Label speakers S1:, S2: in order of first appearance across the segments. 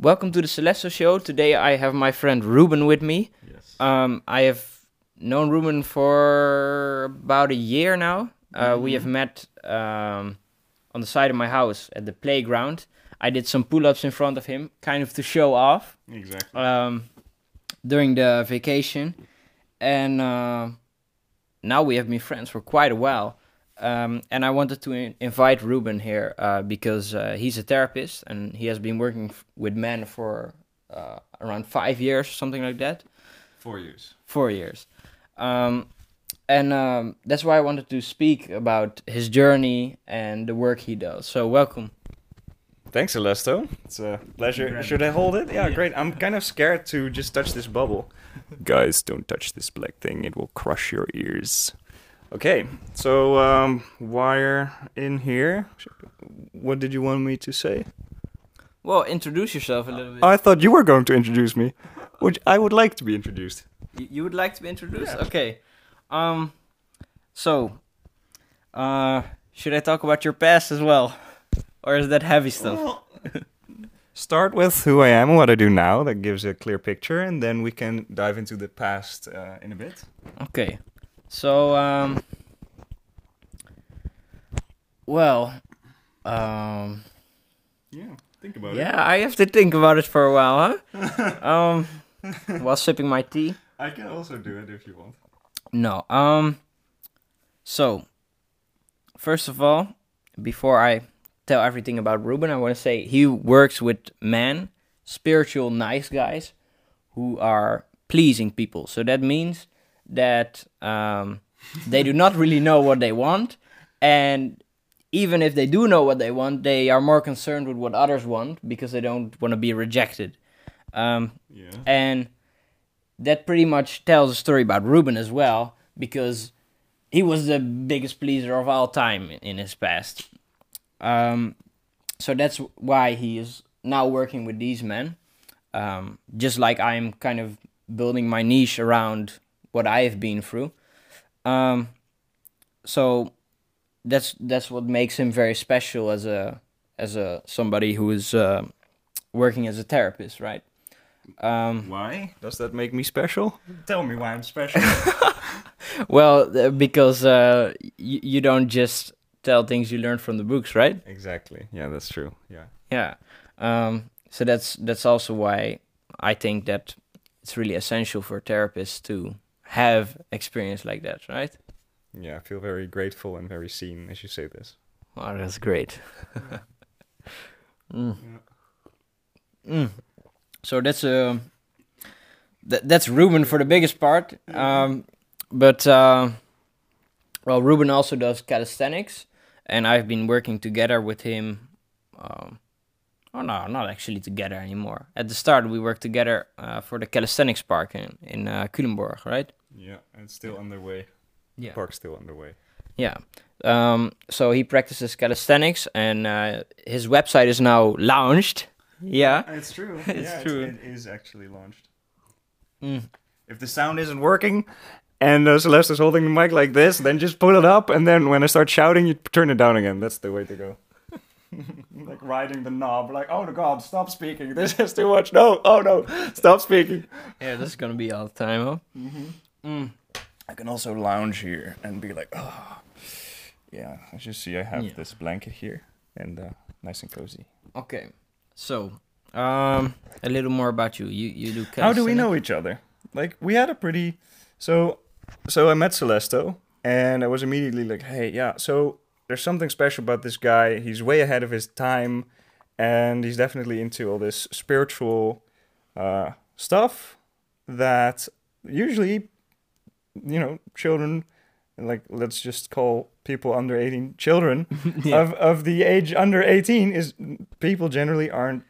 S1: welcome to the Celesto Show. Today I have my friend Ruben with me.
S2: Yes.
S1: Um, I have known Ruben for about a year now. Uh, We have met um, on the side of my house at the playground. I did some pull-ups in front of him, kind of to show off
S2: exactly.
S1: um, during the vacation, and uh, now we have been friends for quite a while. Um, and I wanted to in- invite Ruben here uh, because uh, he's a therapist and he has been working f- with men for uh, around five years, something like that,
S2: Four years.
S1: four years. Um, and um, that's why I wanted to speak about his journey and the work he does. So, welcome.
S2: Thanks, Celesto. It's a pleasure. Should I hold it? Yeah, great. I'm kind of scared to just touch this bubble. Guys, don't touch this black thing. It will crush your ears. Okay, so um, wire in here. What did you want me to say?
S1: Well, introduce yourself a little bit.
S2: I thought you were going to introduce me. Which I would like to be introduced.
S1: You, you would like to be introduced?
S2: Yeah.
S1: Okay. Um. So, uh, should I talk about your past as well, or is that heavy stuff?
S2: Start with who I am and what I do now. That gives a clear picture, and then we can dive into the past uh, in a bit.
S1: Okay. So, um. Well, um.
S2: Yeah, think about it.
S1: Yeah, I have to think about it for a while, huh? um, while sipping my tea.
S2: I can also do it if you want.
S1: No. Um. So, first of all, before I tell everything about Ruben, I want to say he works with men, spiritual, nice guys, who are pleasing people. So that means that um, they do not really know what they want, and even if they do know what they want, they are more concerned with what others want because they don't want to be rejected. Um,
S2: Yeah.
S1: and that pretty much tells a story about Ruben as well, because he was the biggest pleaser of all time in his past. Um, so that's why he is now working with these men. Um, just like I'm kind of building my niche around what I have been through. Um, so that's that's what makes him very special as a as a somebody who is uh, working as a therapist, right? Um,
S2: Why? Does that make me special? Tell me why I'm special.
S1: Well, uh, because uh, y- you don't just tell things you learned from the books, right?
S2: exactly. Yeah, that's true. Yeah.
S1: Yeah. Um, so that's that's also why I think that it's really essential for therapists to have experience like that, right?
S2: Yeah, I feel very grateful and very seen as you say this.
S1: Oh, that's great. mm. Mm. So that's uh, that, that's Ruben for the biggest part. Um, but uh, well, Ruben also does calisthenics, and I've been working together with him. Um, oh no, not actually together anymore. At the start, we worked together uh, for the calisthenics park in in uh, Culemborg, right?
S2: Yeah, and it's still underway.
S1: Yeah.
S2: Park's still underway.
S1: Yeah. Um, so he practices calisthenics, and uh, his website is now launched. Yeah.
S2: It's true.
S1: It's
S2: yeah,
S1: true.
S2: It is actually launched.
S1: Mm.
S2: If the sound isn't working and uh, Celesto is holding the mic like this, then just pull it up and then when I start shouting, you turn it down again. That's the way to go. like riding the knob, like, oh god, stop speaking. This is too much. No, oh no, stop speaking.
S1: Yeah, this is gonna be all the time, huh? Mm.
S2: I can also lounge here and be like, oh. Yeah, as you see, I have
S1: Yeah.
S2: this blanket here and uh, nice and cozy.
S1: Okay. So, um, a little more about you. You you do.
S2: How do we know each other? Like we had a pretty so so I met Celesto and I was immediately like, hey, yeah, so there's something special about this guy. He's way ahead of his time and he's definitely into all this spiritual uh, stuff that usually you know, children like let's just call people under 18 children.
S1: Yeah.
S2: of of the age under 18 is people generally aren't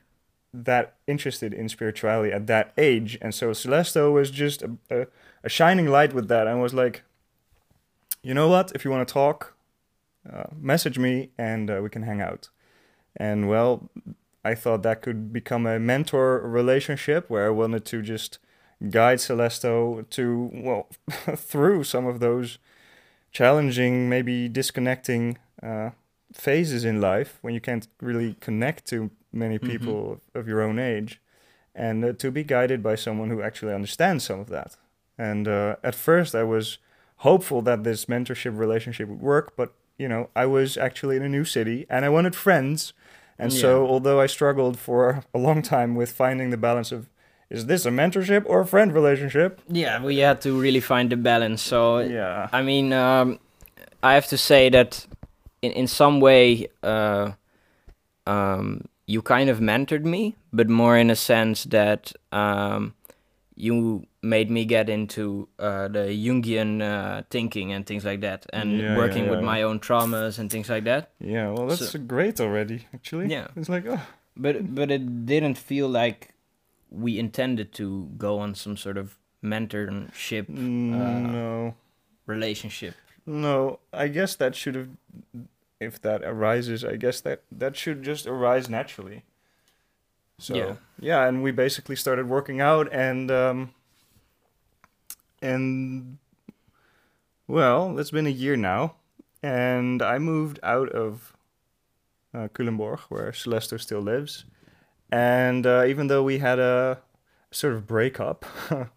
S2: that interested in spirituality at that age. And so Celesto was just a, a, a shining light with that and was like you know what? If you want to talk uh, message me and uh, we can hang out. And well I thought that could become a mentor relationship where I wanted to just guide Celesto to well through some of those challenging, maybe disconnecting uh, phases in life when you can't really connect to many
S1: Mhm.
S2: people of, of your own age, and uh, to be guided by someone who actually understands some of that. And uh, at first, I was hopeful that this mentorship relationship would work, but you know, I was actually in a new city and I wanted friends. And so, although I struggled for a long time with finding the balance of is this a mentorship or a friend relationship?
S1: Yeah, we had to really find the balance. So
S2: Yeah.
S1: I mean, um, I have to say that in in some way, uh, um, you kind of mentored me, but more in a sense that um, you made me get into uh, the Jungian uh, thinking and things like that, and
S2: Yeah, yeah,
S1: working with my own traumas and things like that.
S2: Yeah, well, that's great already, actually.
S1: Yeah.
S2: It's like, oh,
S1: But but it didn't feel like we intended to go on some sort of mentorship Uh,
S2: no.
S1: relationship.
S2: No, I guess that should have, if that arises, I guess that that should just arise naturally. So
S1: Yeah.
S2: yeah, and we basically started working out, and um, and well, it's been a year now, and I moved out of uh, Culemborg, where Celesto still lives, and uh, even though we had a sort of breakup.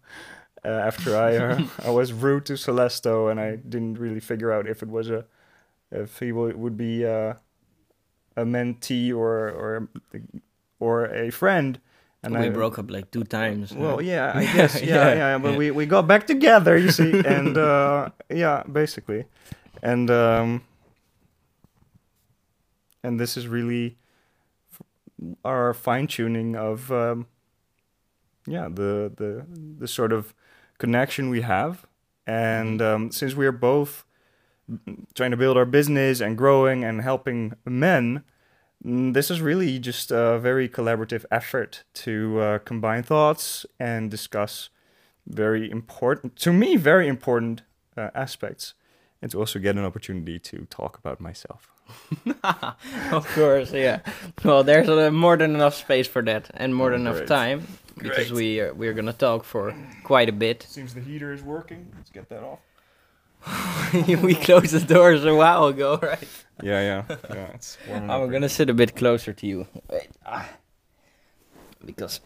S2: Uh, after I uh, I was rude to Celesto and I didn't really figure out if it was a if he w- would be uh, a mentee or or or a friend. And
S1: we
S2: I
S1: broke up like two times.
S2: Well,
S1: uh,
S2: yeah, I guess, yeah,
S1: Yeah.
S2: yeah, but we we got back together, you see, and uh, yeah, basically, and um, and this is really our fine tuning of um, yeah the the the sort of connection we have, and um, since we are both trying to build our business and growing and helping men. Mm, This is really just a very collaborative effort to uh, combine thoughts and discuss very important, to me, very important uh, aspects, and to also get an opportunity to talk about myself.
S1: of course, yeah. Well, there's uh, more than enough space for that, and more than enough
S2: Great.
S1: time because
S2: Great.
S1: we uh, we're gonna talk for quite a bit.
S2: Seems the heater is working. Let's get that off.
S1: we closed the doors a while ago, right?
S2: Yeah, yeah, yeah. It's warming
S1: I'm gonna sit a bit closer to you, Wait, ah. because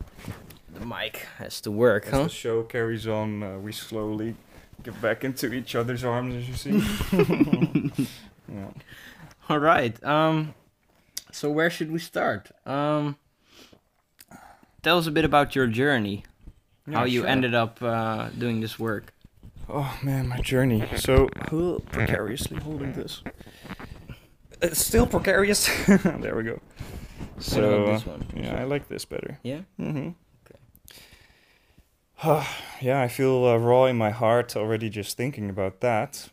S1: the mic has to work,
S2: As
S1: huh?
S2: the show carries on, uh, we slowly get back into each other's arms, as you see. yeah.
S1: All right. Um, so where should we start? Um, tell us a bit about your journey. how you
S2: sure.
S1: ended up uh, doing this work.
S2: Oh man, my journey. So uh, precariously holding this. It's still precarious. there we go. So
S1: one?
S2: yeah, I like this better.
S1: Yeah.
S2: Mm-hmm. Okay. yeah, I feel uh, raw in my heart already just thinking about that.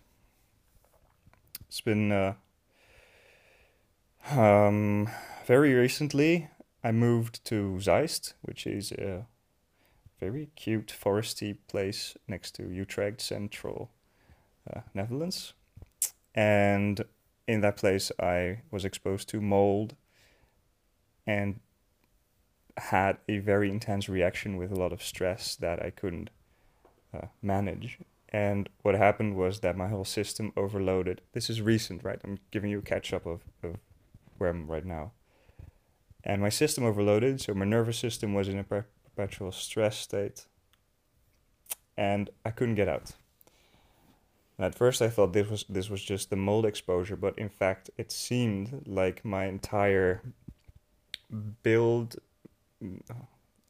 S2: It's been uh, um, very recently. I moved to Zeist, which is a very cute foresty place next to Utrecht, central uh, Netherlands. And in that place, I was exposed to mold and had a very intense reaction with a lot of stress that I couldn't uh, manage. And what happened was that my whole system overloaded. This is recent, right? I'm giving you a catch up of, of where I'm right now. And my system overloaded, so my nervous system was in a per- perpetual stress state. And I couldn't get out. And at first, I thought this was this was just the mold exposure, but in fact, it seemed like my entire build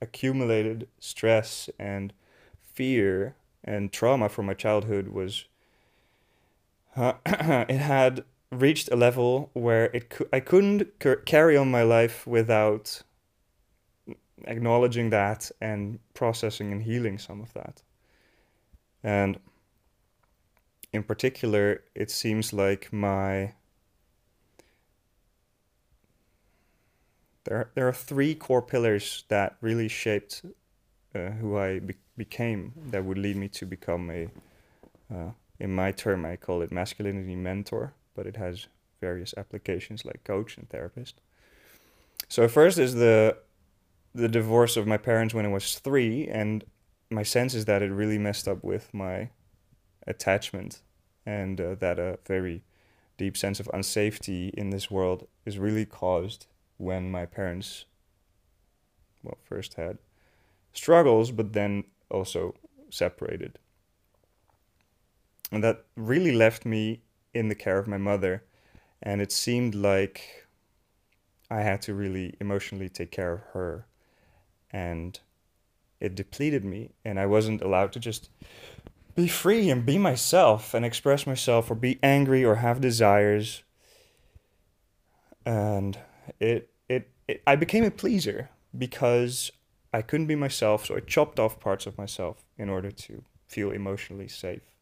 S2: accumulated stress and fear and trauma from my childhood was uh, it had reached a level where it cou- I couldn't c- carry on my life without acknowledging that and processing and healing some of that. And in particular it seems like my there there are three core pillars that really shaped uh, who I be- became that would lead me to become a uh, in my term I call it masculinity mentor but it has various applications like coach and therapist so first is the the divorce of my parents when I was 3 and my sense is that it really messed up with my attachment and uh, that a very deep sense of unsafety in this world is really caused when my parents well, first had struggles, but then also separated. And that really left me in the care of my mother. And it seemed like I had to really emotionally take care of her. And it depleted me. And I wasn't allowed to just be free and be myself and express myself or be angry or have desires. And it, it, it I became a pleaser because I couldn't be myself, so I chopped off parts of myself in order to feel emotionally safe.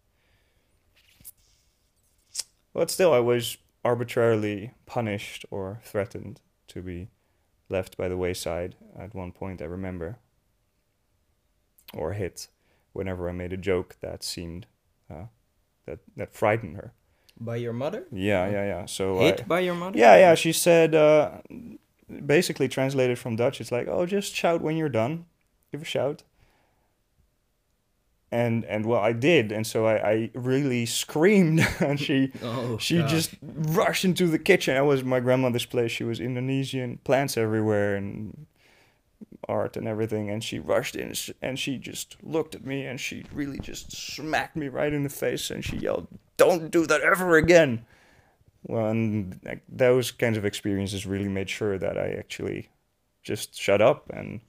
S2: But still, I was arbitrarily punished or threatened to be left by the wayside at one point, I remember. Or hit whenever I made a joke that seemed uh, that that frightened her.
S1: By your mother?
S2: Yeah, yeah, yeah. So
S1: Hit
S2: I,
S1: by your mother?
S2: yeah, yeah. She said, uh, basically translated from Dutch, it's like, oh, just shout when you're done. Give a shout. And and well, I did, and so I, I really screamed, and she
S1: Oh,
S2: she
S1: gosh.
S2: just rushed into the kitchen. It was my grandmother's place. She was Indonesian, plants everywhere and art and everything. And she rushed in and she just looked at me and she really just smacked me right in the face and she yelled, "Don't do that ever again!" Well, and like, those kinds of experiences really made sure that I actually just shut up and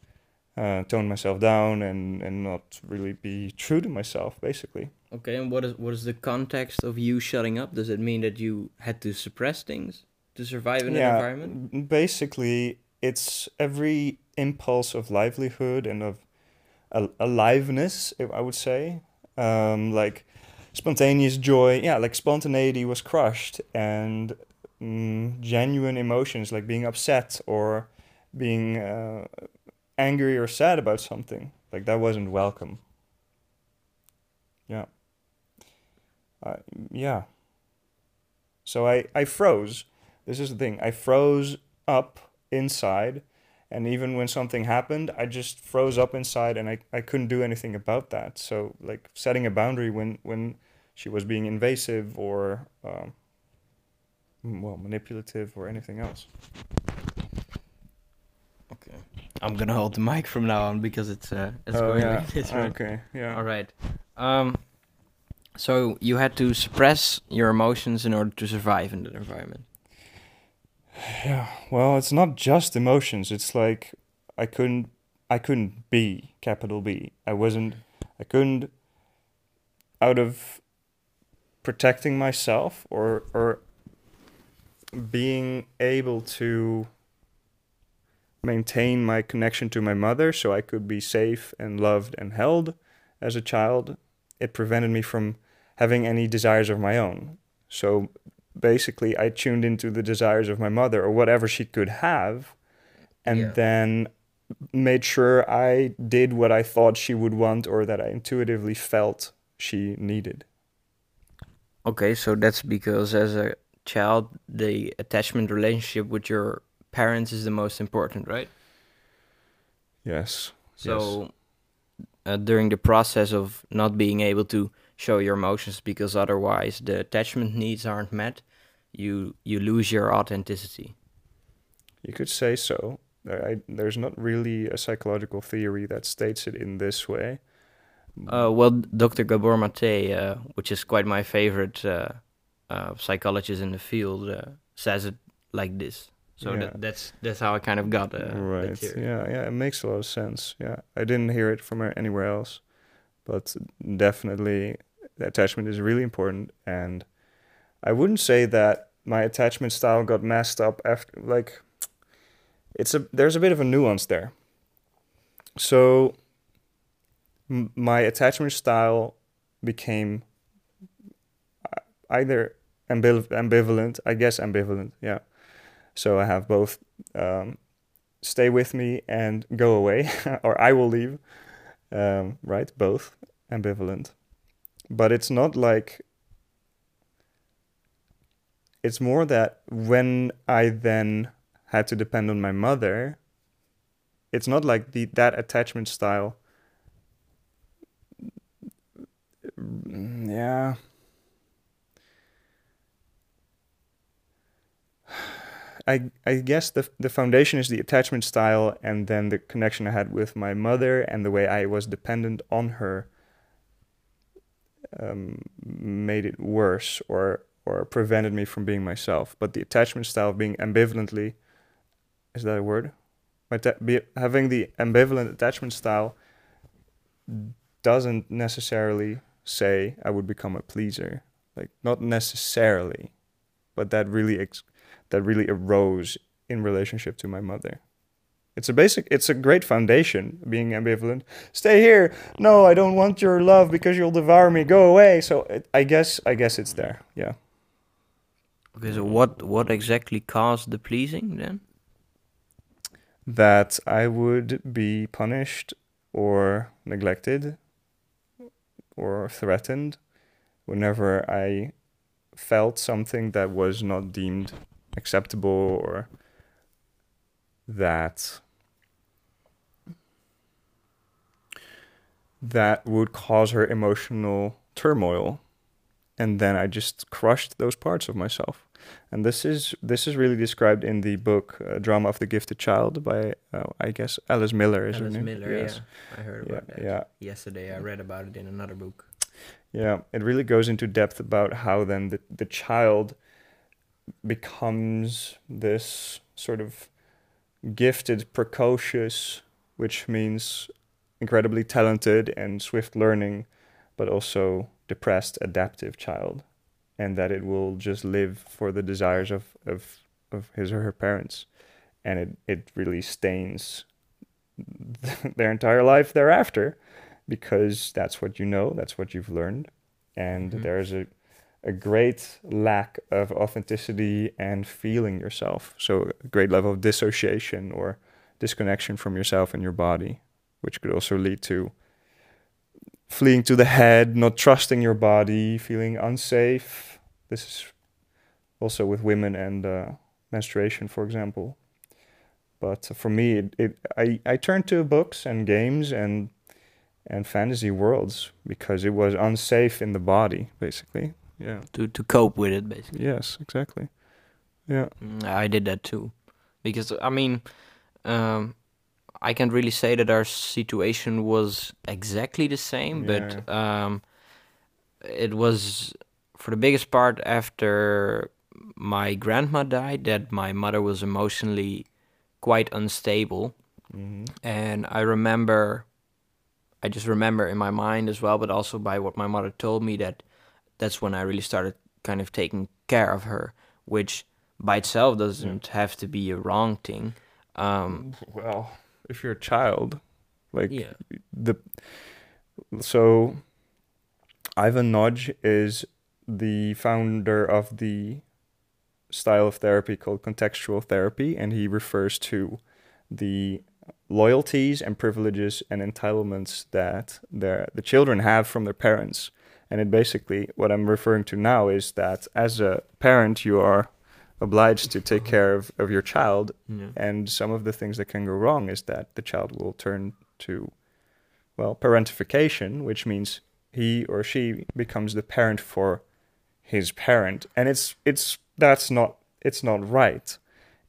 S2: uh, tone myself down and and not really be true to myself, basically.
S1: Okay, and what is what is the context of you shutting up? Does it mean that you had to suppress things to survive in that environment?
S2: Basically, it's every impulse of livelihood and of al- aliveness, if I would say. Um, like spontaneous joy, yeah, like spontaneity was crushed, and mm, genuine emotions like being upset or being uh, angry or sad about something, like that wasn't welcome. Yeah. Uh, yeah. So I, I froze. This is the thing. I froze up inside. And even when something happened, I just froze up inside and I, I couldn't do anything about that. So, like, setting a boundary when, when she was being invasive or, um, well, manipulative or anything else.
S1: Okay. I'm gonna hold the mic from now on because it's uh it's
S2: Oh,
S1: going
S2: yeah.
S1: like this, right?
S2: Okay, yeah.
S1: All right. Um, so you had to suppress your emotions in order to survive in that environment.
S2: Yeah. Well, it's not just emotions. It's like I couldn't I couldn't be capital B. I wasn't I couldn't out of protecting myself or or being able to maintain my connection to my mother so I could be safe and loved and held as a child. It prevented me from having any desires of my own. So basically I tuned into the desires of my mother or whatever she could have and
S1: Yeah.
S2: then made sure I did what I thought she would want or that I intuitively felt she needed.
S1: Okay, so that's because as a child, the attachment relationship with your parents is the most important, right?
S2: Yes.
S1: So uh, during the process of not being able to show your emotions because otherwise the attachment needs aren't met, you you lose your authenticity.
S2: You could say so. I, there's not really a psychological theory that states it in this way.
S1: Uh, well, Dr. Gabor Mate, uh, which is quite my favorite uh, uh, psychologist in the field, uh, says it like this. So
S2: Yeah.
S1: that, that's that's how I kind of got uh,
S2: right. Yeah, yeah, it makes a lot of sense. Yeah. I didn't hear it from anywhere else, but definitely the attachment is really important and I wouldn't say that my attachment style got messed up after like it's a there's a bit of a nuance there. So m- my attachment style became uh, either ambiv- ambivalent, I guess ambivalent, yeah. So I have both um, stay with me and go away, or I will leave, um, right? Both ambivalent. But it's not like, it's more that when I then had to depend on my mother, it's not like the that attachment style. Mm, Yeah. I I guess the the foundation is the attachment style, and then the connection I had with my mother, and the way I was dependent on her. Um, made it worse, or or prevented me from being myself. But the attachment style of being ambivalently, is that a word? Be, having the ambivalent attachment style doesn't necessarily say I would become a pleaser. Like not necessarily, but that really ex- that really arose in relationship to my mother. It's a basic it's a great foundation being ambivalent. Stay here. No, I don't want your love because you'll devour me. Go away. So it, I guess I guess it's there. Yeah.
S1: Okay, so what what exactly caused the pleasing then?
S2: That I would be punished or neglected or threatened whenever I felt something that was not deemed acceptable or that that would cause her emotional turmoil and then I just crushed those parts of myself and this is this is really described in the book uh, Drama of the Gifted Child by uh, I guess Alice Miller is
S1: Alice
S2: her name
S1: Miller,
S2: yes.
S1: yeah. I heard
S2: yeah
S1: about that.
S2: yeah
S1: Yesterday I read about it in another book.
S2: Yeah, it really goes into depth about how then the, the child becomes this sort of gifted, precocious, which means incredibly talented and swift learning, but also depressed, adaptive child. And that it will just live for the desires of, of, of his or her parents. And it, it really stains their entire life thereafter because that's what you know, that's what you've learned. And
S1: Mhm.
S2: there's a, a great lack of authenticity and feeling yourself. So, a great level of dissociation or disconnection from yourself and your body, which could also lead to fleeing to the head, not trusting your body, feeling unsafe. This is also with women and uh, menstruation, for example. But for me, it, it I, I turned to books and games and and fantasy worlds because it was unsafe in the body, basically. Yeah.
S1: To to cope with it basically.
S2: Yes, exactly. Yeah.
S1: Mm, I did that too, because I mean, um, I can't really say that our situation was exactly the same, but um, it was for the biggest part after my grandma died that my mother was emotionally quite unstable,
S2: hmm
S1: and I remember, I just remember in my mind as well, but also by what my mother told me that that's when I really started kind of taking care of her, which by itself doesn't have to be a wrong thing. Um,
S2: Well, if you're a child, like
S1: yeah.
S2: the so Ivan Nagy is the founder of the style of therapy called contextual therapy, and he refers to the loyalties and privileges and entitlements that their the children have from their parents. And it basically what I'm referring to now is that as a parent you are obliged to take care of, of your child
S1: Yeah.
S2: and some of the things that can go wrong is that the child will turn to, well, parentification, which means he or she becomes the parent for his parent, and it's it's that's not it's not right.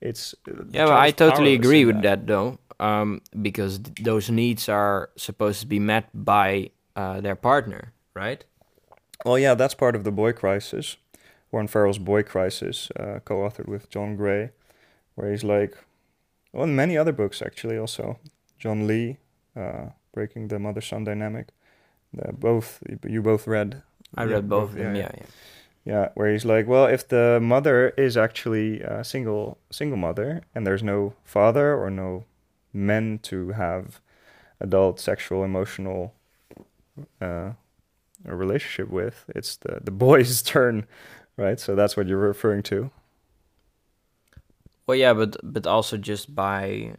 S2: It's uh,
S1: Yeah, well, I totally agree with that, though, um, because th- those needs are supposed to be met by uh, their partner, right?
S2: Well, yeah, that's part of the boy crisis, Warren Farrell's boy crisis, uh, co-authored with John Gray, where he's like, well, in many other books actually, also John Lee, uh, Breaking the Mother-Son Dynamic. Uh, both you both read.
S1: I
S2: Yeah,
S1: read both
S2: both,
S1: of them.
S2: yeah,
S1: Yeah,
S2: yeah.
S1: yeah.
S2: Yeah, where he's like, well, if the mother is actually a single single mother and there's no father or no men to have adult sexual emotional uh, a relationship with, it's the the boy's turn, right? So that's what you're referring to.
S1: Well, yeah, but but also just by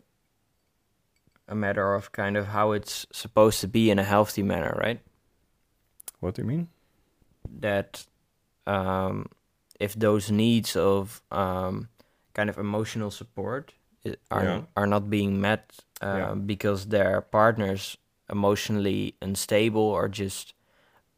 S1: a matter of kind of how it's supposed to be in a healthy manner, right?
S2: What do you mean?
S1: that um, if those needs of um, kind of emotional support are
S2: Yeah.
S1: are not being met uh,
S2: Yeah.
S1: because their partner's emotionally unstable or just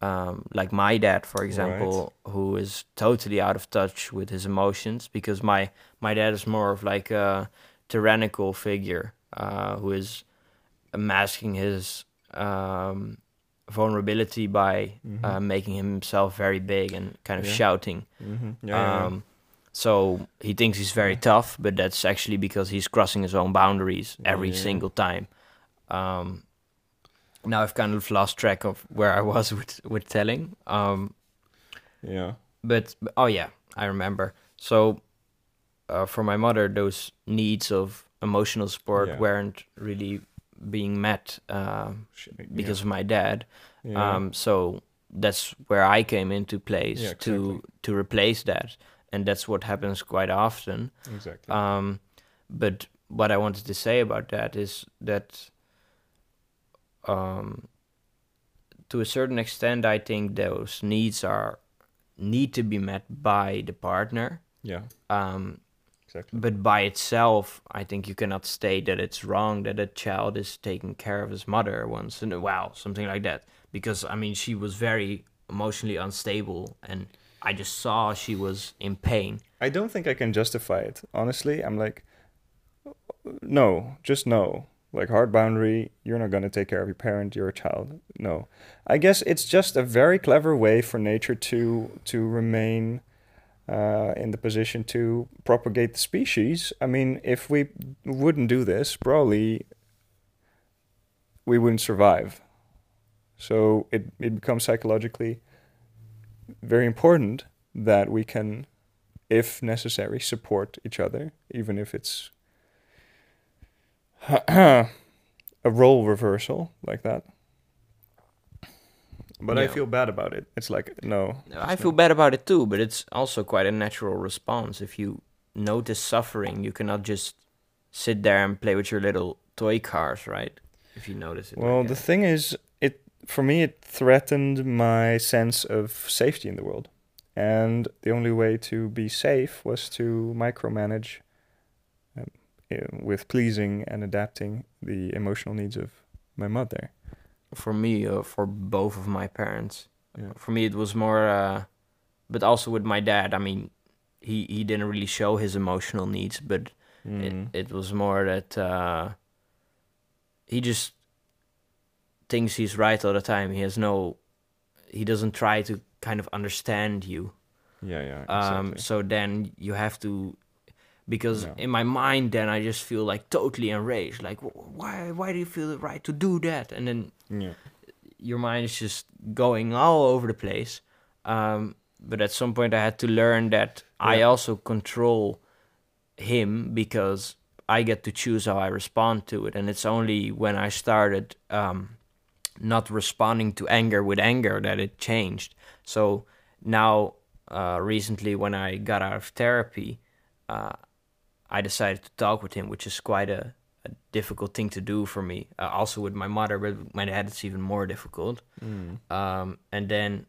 S1: um, like my dad, for example, who is totally out of touch with his emotions because my my dad is more of like a tyrannical figure uh, who is masking his um, vulnerability by
S2: Mhm.
S1: uh, making himself very big and kind of
S2: Yeah.
S1: shouting.
S2: Mhm. Yeah, yeah, yeah.
S1: Um, so he thinks he's very tough, but that's actually because he's crossing his own boundaries every single time. Um, now I've kind of lost track of where I was with with telling. Um,
S2: yeah.
S1: but oh yeah, I remember. So uh, for my mother, those needs of emotional support
S2: Yeah.
S1: weren't really being met uh, because of my dad.
S2: yeah. yeah.
S1: Um, so that's where I came into place
S2: Yeah,
S1: to to replace that, and that's what happens quite often.
S2: exactly.
S1: Um, but what I wanted to say about that is that, um, to a certain extent, I think those needs are need to be met by the partner.
S2: yeah.
S1: Um,
S2: Exactly.
S1: but by itself, I think you cannot state that it's wrong that a child is taking care of his mother once in a while, something like that. Because I mean, she was very emotionally unstable, and I just saw she was in pain.
S2: I don't think I can justify it. Honestly, I'm like, no, just no. Like hard boundary, you're not gonna take care of your parent. You're a child. No, I guess it's just a very clever way for nature to to remain uh, in the position to propagate the species. I mean, if we wouldn't do this, probably we wouldn't survive. So it it becomes psychologically very important that we can if necessary, support each other, even if it's a role reversal like that. But I feel bad about it. It's like no.
S1: I feel bad about it too, but it's also quite a natural response. If you notice suffering, you cannot just sit there and play with your little toy cars, right? If you notice it.
S2: Well,
S1: like
S2: the
S1: that.
S2: thing is, it for me it threatened my sense of safety in the world, and the only way to be safe was to micromanage, with pleasing and adapting the emotional needs of my mother.
S1: for me, uh, for both of my parents,
S2: Yeah.
S1: for me it was more, uh, but also with my dad. I mean, he he didn't really show his emotional needs, but
S2: Mm.
S1: it it was more that uh, he just thinks he's right all the time. He has no, he doesn't try to kind of understand you.
S2: Yeah, yeah.
S1: Um,
S2: exactly.
S1: so then you have to, because
S2: Yeah.
S1: in my mind, then I just feel like totally enraged. Like, why, why do you feel the right to do that? And then
S2: yeah.
S1: your mind is just going all over the place. Um, but at some point, I had to learn that I also control him because I get to choose how I respond to it. And it's only when I started um, not responding to anger with anger that it changed. So now, uh, recently, when I got out of therapy, uh, I decided to talk with him, which is quite a, a difficult thing to do for me. Uh, also with my mother, but with my dad, it's even more difficult.
S2: Mm.
S1: Um, and then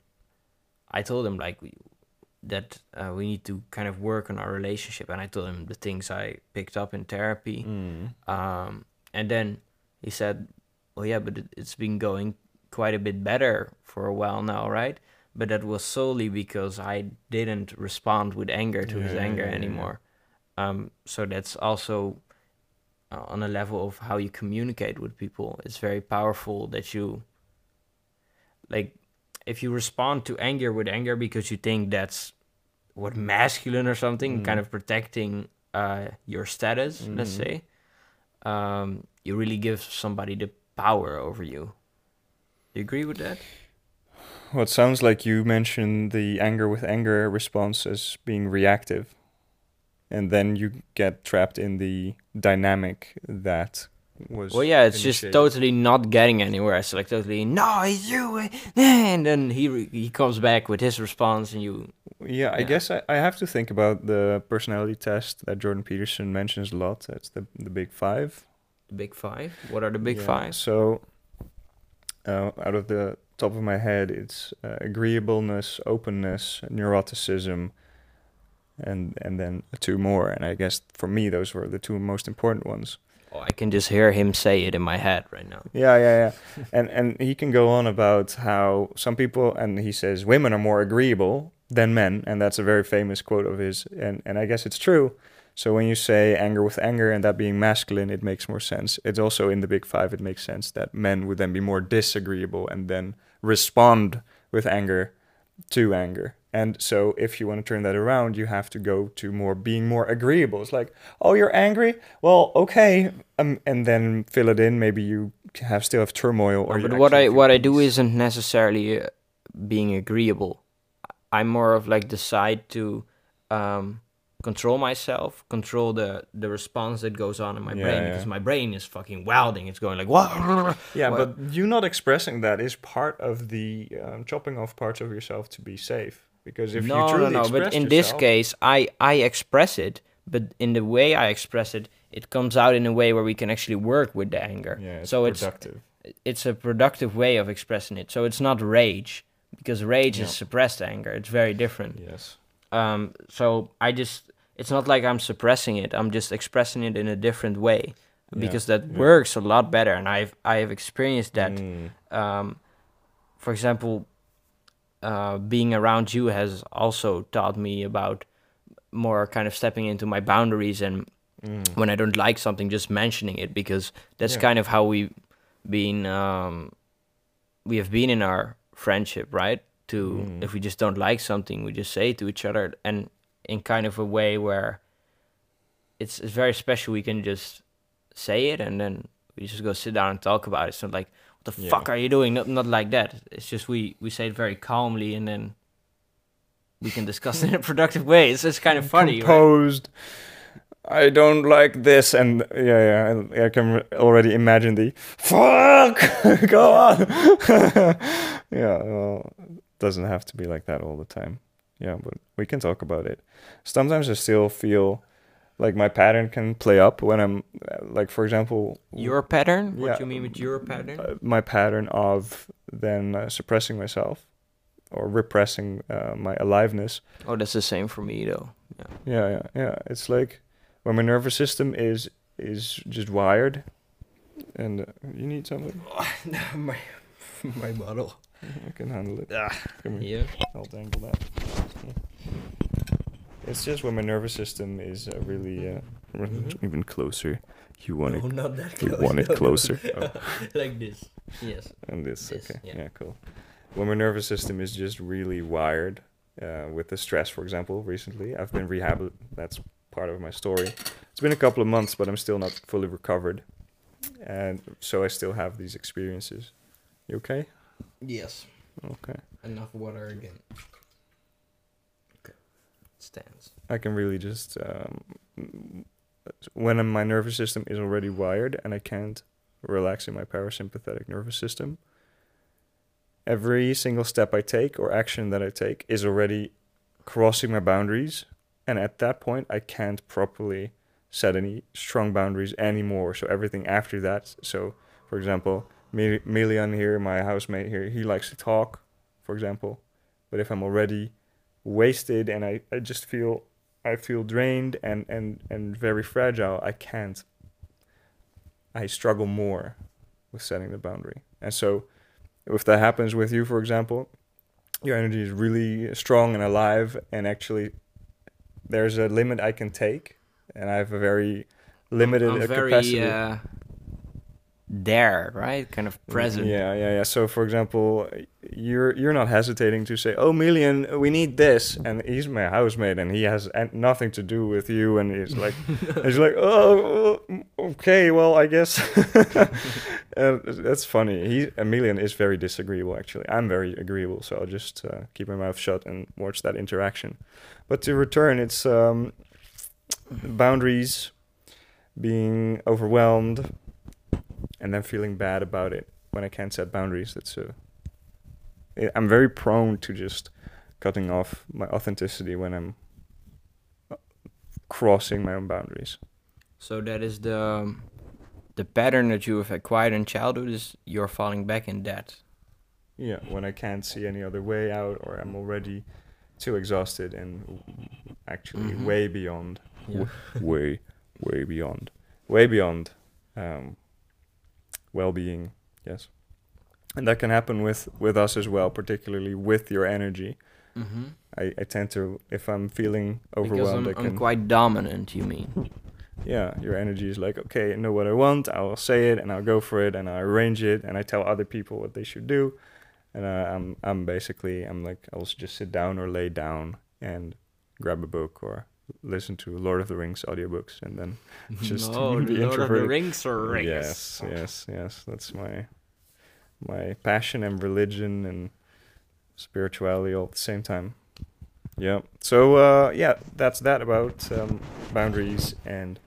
S1: I told him like we, that uh, we need to kind of work on our relationship, and I told him the things I picked up in therapy.
S2: Mm.
S1: Um, and then he said, "Well, yeah, but it, it's been going quite a bit better for a while now, right?" But that was solely because I didn't respond with anger to his anger
S2: yeah, yeah.
S1: anymore. Um, so that's also uh, on a level of how you communicate with people. It's very powerful that you, like, if you respond to anger with anger because you think that's what masculine or something,
S2: Mm.
S1: kind of protecting uh, your status, let's
S2: Mhm.
S1: say, um, you really give somebody the power over you. You agree with that?
S2: Well, it sounds like you mentioned the anger with anger response as being reactive. And then you get trapped in the dynamic that was.
S1: Well, yeah, it's just totally not getting anywhere. It's like totally, no, it's you, eh," and then he re- he comes back with his response, and you,
S2: Yeah, I guess I, I have to think about the personality test that Jordan Peterson mentions a lot. That's the the big five.
S1: the big five. What are the big
S2: Yeah,
S1: five?
S2: So, uh, out of the top of my head, it's uh, agreeableness, openness, neuroticism, and and then two more. And I guess for me, those were the two most important ones.
S1: Oh, I can just hear him say it in my head right now.
S2: Yeah, yeah, yeah. and and he can go on about how some people and he says women are more agreeable than men, and that's a very famous quote of his, and and I guess it's true. So when you say anger with anger and that being masculine, it makes more sense. It's also in the big five. It makes sense that men would then be more disagreeable and then respond with anger to anger. And so if you want to turn that around, you have to go to more being more agreeable. It's like, oh, you're angry. Well, okay, um, and then fill it in. Maybe you have still have turmoil. Or
S1: No, but what I what
S2: feel
S1: I do isn't necessarily uh, being agreeable. I'm more of like decide to um, control myself, control the the response that goes on in my
S2: Yeah,
S1: brain
S2: yeah.
S1: because my brain is fucking wilding. It's going like what?
S2: Yeah,
S1: Well-
S2: but you not expressing that is part of the um, chopping off parts of yourself to be safe. Because if
S1: no,
S2: you
S1: no,
S2: truly
S1: no. But
S2: express
S1: in this case, I I express it, but in the way I express it, it comes out in a way where we can actually work with the anger.
S2: yeah, it's
S1: so it's
S2: productive.
S1: it's a productive way of expressing it. So it's not rage because rage
S2: Yeah.
S1: is suppressed anger. It's very different.
S2: yes.
S1: Um, so I just it's not like I'm suppressing it. I'm just expressing it in a different way
S2: Yeah,
S1: because that
S2: yeah.
S1: works a lot better. And I've I have experienced that.
S2: Mm,
S1: Um, for example, uh, being around you has also taught me about more kind of stepping into my boundaries and
S2: mm.
S1: when I don't like something, just mentioning it because that's
S2: Yeah.
S1: kind of how we been um, we have been in our friendship, right? To
S2: Mm.
S1: if we just don't like something, we just say it to each other, and in kind of a way where it's it's very special. We can just say it, and then we just go sit down and talk about it. It's not like what the
S2: Yeah.
S1: fuck are you doing? Not not like that. It's just we we say it very calmly, and then we can discuss it in a productive way. It's it's kind of funny, right?
S2: composed. I don't like this, and yeah, yeah, I, I can already imagine the fuck. Go on. yeah, well, doesn't have to be like that all the time. Yeah, but we can talk about it. Sometimes I still feel like my pattern can play up when I'm, like, for example,
S1: Your pattern? What
S2: Yeah.
S1: you mean with your pattern?
S2: uh, my pattern of then uh, suppressing myself or repressing uh, my aliveness.
S1: Oh, that's the same for me though.
S2: Yeah, yeah, yeah. It's like when my nervous system is is just wired, and uh, you need something.
S1: my my bottle.
S2: I can handle it.
S1: Ah,
S2: Come here.
S1: yeah.
S2: I'll dangle that. It's just when my nervous system is uh, really uh,
S1: Mhm.
S2: even closer. You want it,
S1: not that close.
S2: you want it closer. Oh,
S1: like this. Yes.
S2: and this.
S1: This,
S2: okay.
S1: yeah.
S2: Yeah. cool. When my nervous system is just really wired, uh, with the stress, for example, recently I've been rehab. That's part of my story. It's been a couple of months, but I'm still not fully recovered, and so I still have these experiences. You okay?
S1: Yes.
S2: Okay.
S1: Enough water again. Stands.
S2: I can really just um, when my nervous system is already wired and I can't relax in my parasympathetic nervous system. Every single step I take or action that I take is already crossing my boundaries, and at that point I can't properly set any strong boundaries anymore. So everything after that. So, for example, Milian here, my housemate here, he likes to talk, for example. But if I'm already wasted and I, I just feel I feel drained and, and, and very fragile, I can't. I struggle more with setting the boundary. And so, if that happens with you, for example, your energy is really strong and alive, and actually, there's a limit I can take, and I have a very limited
S1: I'm very
S2: capacity.
S1: uh, there, right? Kind of present.
S2: Yeah, yeah, yeah. So, for example, you're you're not hesitating to say, "Oh, Million, we need this," and he's my housemate, and he has nothing to do with you, and he's like, he's like, "Oh, okay, well, I guess." and that's funny. He Emilian is very disagreeable. Actually, I'm very agreeable, so I'll just uh, keep my mouth shut and watch that interaction. But to return, it's um, boundaries, being overwhelmed, and then feeling bad about it when I can't set boundaries. That's a. I- I'm very prone to just cutting off my authenticity when I'm uh, crossing my own boundaries.
S1: So that is the um, the pattern that you have acquired in childhood is you're falling back in that.
S2: Yeah, when I can't see any other way out, or I'm already too exhausted and actually
S1: Mhm.
S2: way beyond,
S1: Yeah.
S2: way, way beyond, way beyond um, well-being. Yes, and that can happen with with us as well, particularly with your energy.
S1: Mm-hmm.
S2: I, I tend to if I'm feeling
S1: Because
S2: overwhelmed,
S1: I'm,
S2: I can
S1: I'm quite dominant. You mean?
S2: yeah, your energy is like, okay, I know what I want, I'll say it and I'll go for it and I arrange it and I tell other people what they should do. And uh, I'm I'm basically I'm like I'll just sit down or lay down and grab a book or listen to Lord of the Rings audiobooks and then Just
S1: no,
S2: be
S1: Lord of the
S2: introverted.
S1: Rings or Rings.
S2: yes, yes, yes, that's my my passion and religion and spirituality all at the same time. Yeah. So uh, yeah, that's that about um, boundaries and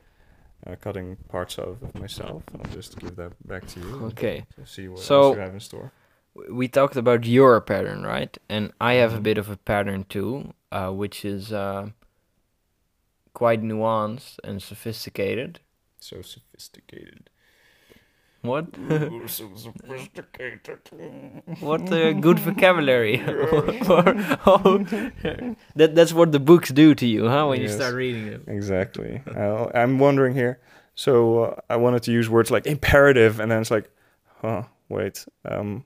S2: uh, cutting parts of, of myself. I'll just give that back to you.
S1: Okay.
S2: See what
S1: So-
S2: else you have in store.
S1: We talked about your pattern, right? And I have a
S2: Mhm.
S1: bit of a pattern too, uh, which is uh, quite nuanced and sophisticated.
S2: So sophisticated.
S1: What?
S2: Ooh, so sophisticated.
S1: what uh, good vocabulary? For- oh, that that's what the books do to you, huh? When you start reading them.
S2: Exactly. Uh, I'm wondering here. So uh, I wanted to use words like imperative, and then it's like, huh, wait. Um,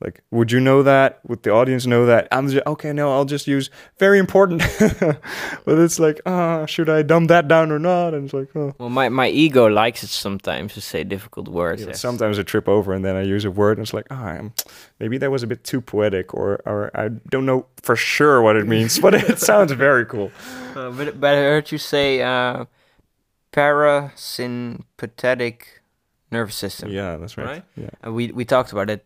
S2: like, would you know that? Would the audience know that? I'm just, okay. No, I'll just use very important. but it's like, ah, should I dumb that down or not? And it's like, oh.
S1: Well, my, my ego likes it sometimes to say difficult words.
S2: Yeah,
S1: yes.
S2: sometimes I trip over and then I use a word and it's like, ah, maybe that was a bit too poetic, or or I don't know for sure what it means, but it sounds very cool.
S1: Uh, but but I heard you say uh, parasympathetic nervous system.
S2: Yeah, that's right.
S1: Right?
S2: Yeah.
S1: Uh, we we talked about it.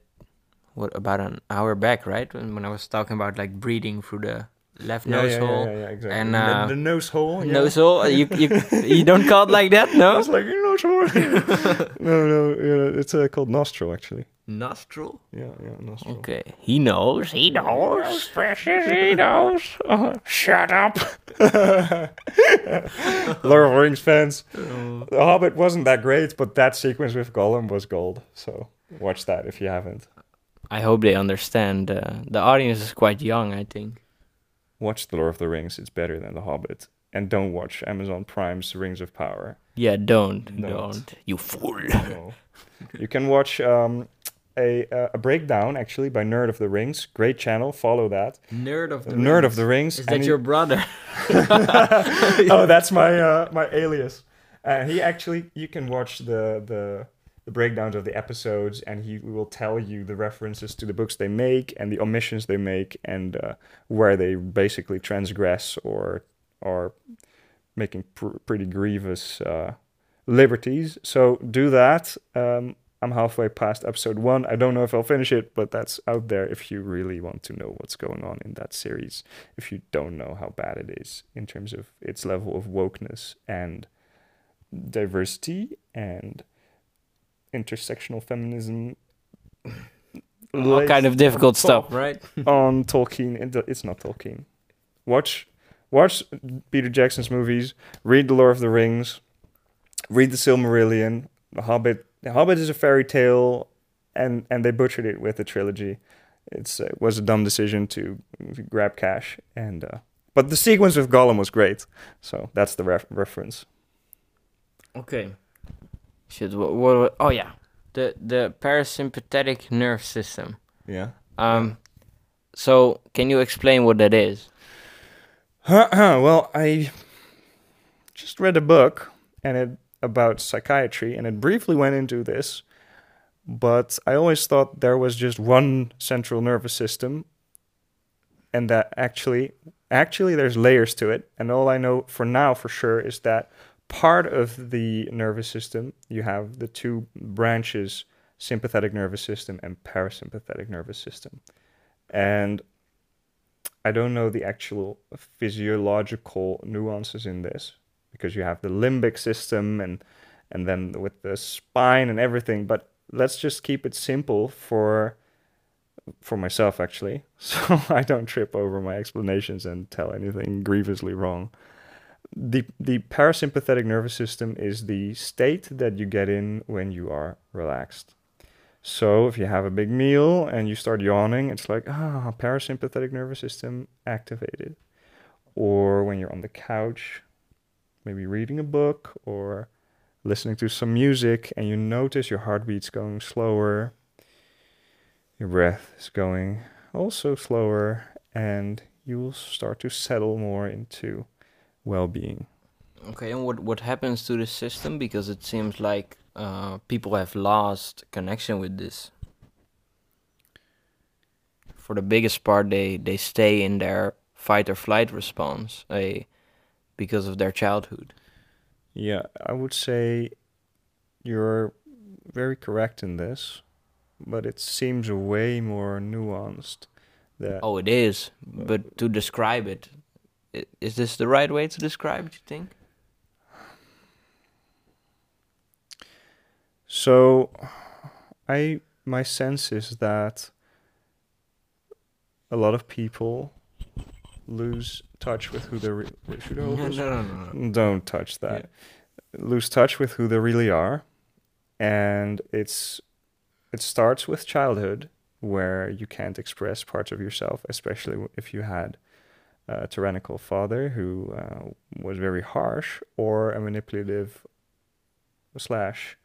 S1: What about an hour back, right? When, when I was talking about like breathing through the left
S2: Yeah,
S1: nose
S2: yeah,
S1: hole,
S2: yeah, yeah, exactly.
S1: and,
S2: the,
S1: uh,
S2: the nose hole. Yeah.
S1: nose hole. You you you don't call it like that, no?
S2: was like, know, sure. no, no, yeah, it's uh, called nostril actually.
S1: Nostril.
S2: Yeah, yeah, nostril.
S1: Okay, he knows. He knows.
S2: Precious, he knows. Uh, shut up. Lord of the Rings fans.
S1: Oh.
S2: The Hobbit wasn't that great, but that sequence with Gollum was gold. So watch that if you haven't.
S1: I hope they understand. Uh, the audience is quite young, I think.
S2: Watch The Lord of the Rings. It's better than The Hobbit. And don't watch Amazon Prime's Rings of Power.
S1: Yeah, don't,
S2: Don't.
S1: don't, you fool.
S2: No. you can watch um, a uh, a breakdown actually by Nerd of the Rings. Great channel. Follow that.
S1: Nerd of the
S2: Nerd
S1: Rings.
S2: of the Rings.
S1: Is
S2: and
S1: that
S2: he-
S1: your brother?
S2: oh, that's my uh, my alias. Uh, he actually, you can watch the the the breakdowns of the episodes, and he will tell you the references to the books they make and the omissions they make, and uh, where they basically transgress or are making pr- pretty grievous uh, liberties. So do that. Um, I'm halfway past episode one. I don't know if I'll finish it, but that's out there if you really want to know what's going on in that series. If you don't know how bad it is in terms of its level of wokeness and diversity and intersectional feminism.
S1: All kind of difficult stuff, right?
S2: on Tolkien. It's not Tolkien. Watch, watch Peter Jackson's movies. Read The Lord of the Rings. Read The Silmarillion. The Hobbit. The Hobbit is a fairy tale, and and they butchered it with the trilogy. It's it was a dumb decision to, to grab cash, and uh, but the sequence with Gollum was great. So that's the ref- reference.
S1: Okay. Shit. What, what, what? Oh yeah, the the parasympathetic nerve system.
S2: Yeah.
S1: Um. So can you explain what that is?
S2: well, I just read a book and it about psychiatry, and it briefly went into this. But I always thought there was just one central nervous system, and that actually, actually, there's layers to it. And all I know for now, for sure, is that part of the nervous system you have the two branches: sympathetic nervous system and parasympathetic nervous system, and I don't know the actual physiological nuances in this because you have the limbic system and and then with the spine and everything but let's just keep it simple for for myself actually. So I don't trip over my explanations and tell anything grievously wrong the the parasympathetic nervous system is the state that you get in when you are relaxed so if you have a big meal and you start yawning, it's like, ah, parasympathetic nervous system activated. Or when you're on the couch, maybe reading a book or listening to some music and you notice your heartbeat's going slower, your breath is going also slower, and you will start to settle more into well being.
S1: Okay, and what what happens to the system? Because it seems like uh, people have lost connection with this. For the biggest part, they they stay in their fight or flight response, a because of their childhood.
S2: Yeah, I would say you're very correct in this, but it seems way more nuanced. That
S1: Oh, it is. But to describe it, is this the right way to describe it? You think?
S2: So, I my sense is that a lot of people lose touch with who they re- hold
S1: no, no, no.
S2: Don't touch that. Lose touch with who they really are, and it's it starts with childhood where you can't express parts of yourself, especially if you had a tyrannical father who uh, was very harsh or a manipulative slash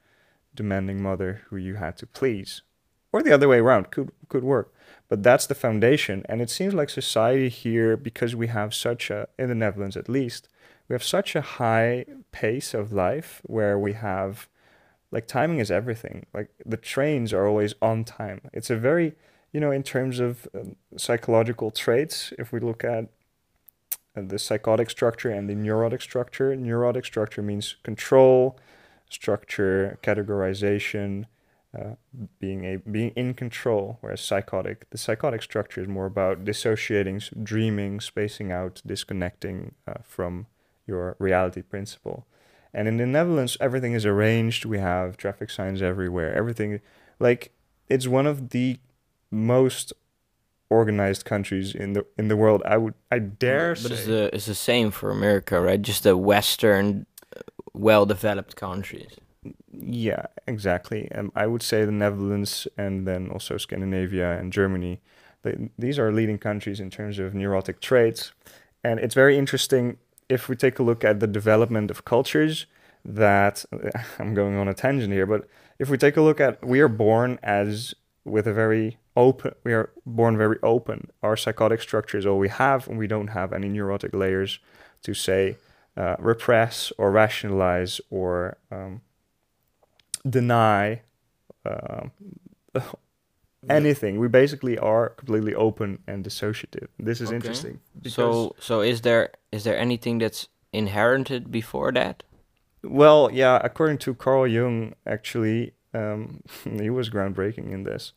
S2: demanding mother who you had to please, or the other way around could could work. But that's the foundation, and it seems like society here, because we have such a in the Netherlands at least, we have such a high pace of life where we have like timing is everything. Like the trains are always on time. It's a very you know in terms of um, psychological traits if we look at the psychotic structure and the neurotic structure neurotic structure means control structure categorization uh, being a being in control whereas psychotic the psychotic structure is more about dissociating dreaming spacing out disconnecting uh, from your reality principle and in the Netherlands, everything is arranged. We have traffic signs everywhere. Everything, like, it's one of the most organized countries in the in the world. I would, I dare
S1: But it's
S2: say.
S1: the it's the same for America, right? Just the Western, uh, well-developed countries.
S2: Yeah, exactly. Um, I would say the Netherlands and then also Scandinavia and Germany. They, these are leading countries in terms of neurotic traits, and it's very interesting if we take a look at the development of cultures. That I'm going on a tangent here, but if we take a look at, we are born as with a very open. We are born very open. Our psychotic structure is all we have, and we don't have any neurotic layers to say uh, repress or rationalize or um, deny um, anything. We basically are completely open and dissociative. This is
S1: Okay.
S2: interesting.
S1: So so is there is there anything that's inherited before that?
S2: well, yeah, according to Carl Jung, actually, um, he was groundbreaking in this.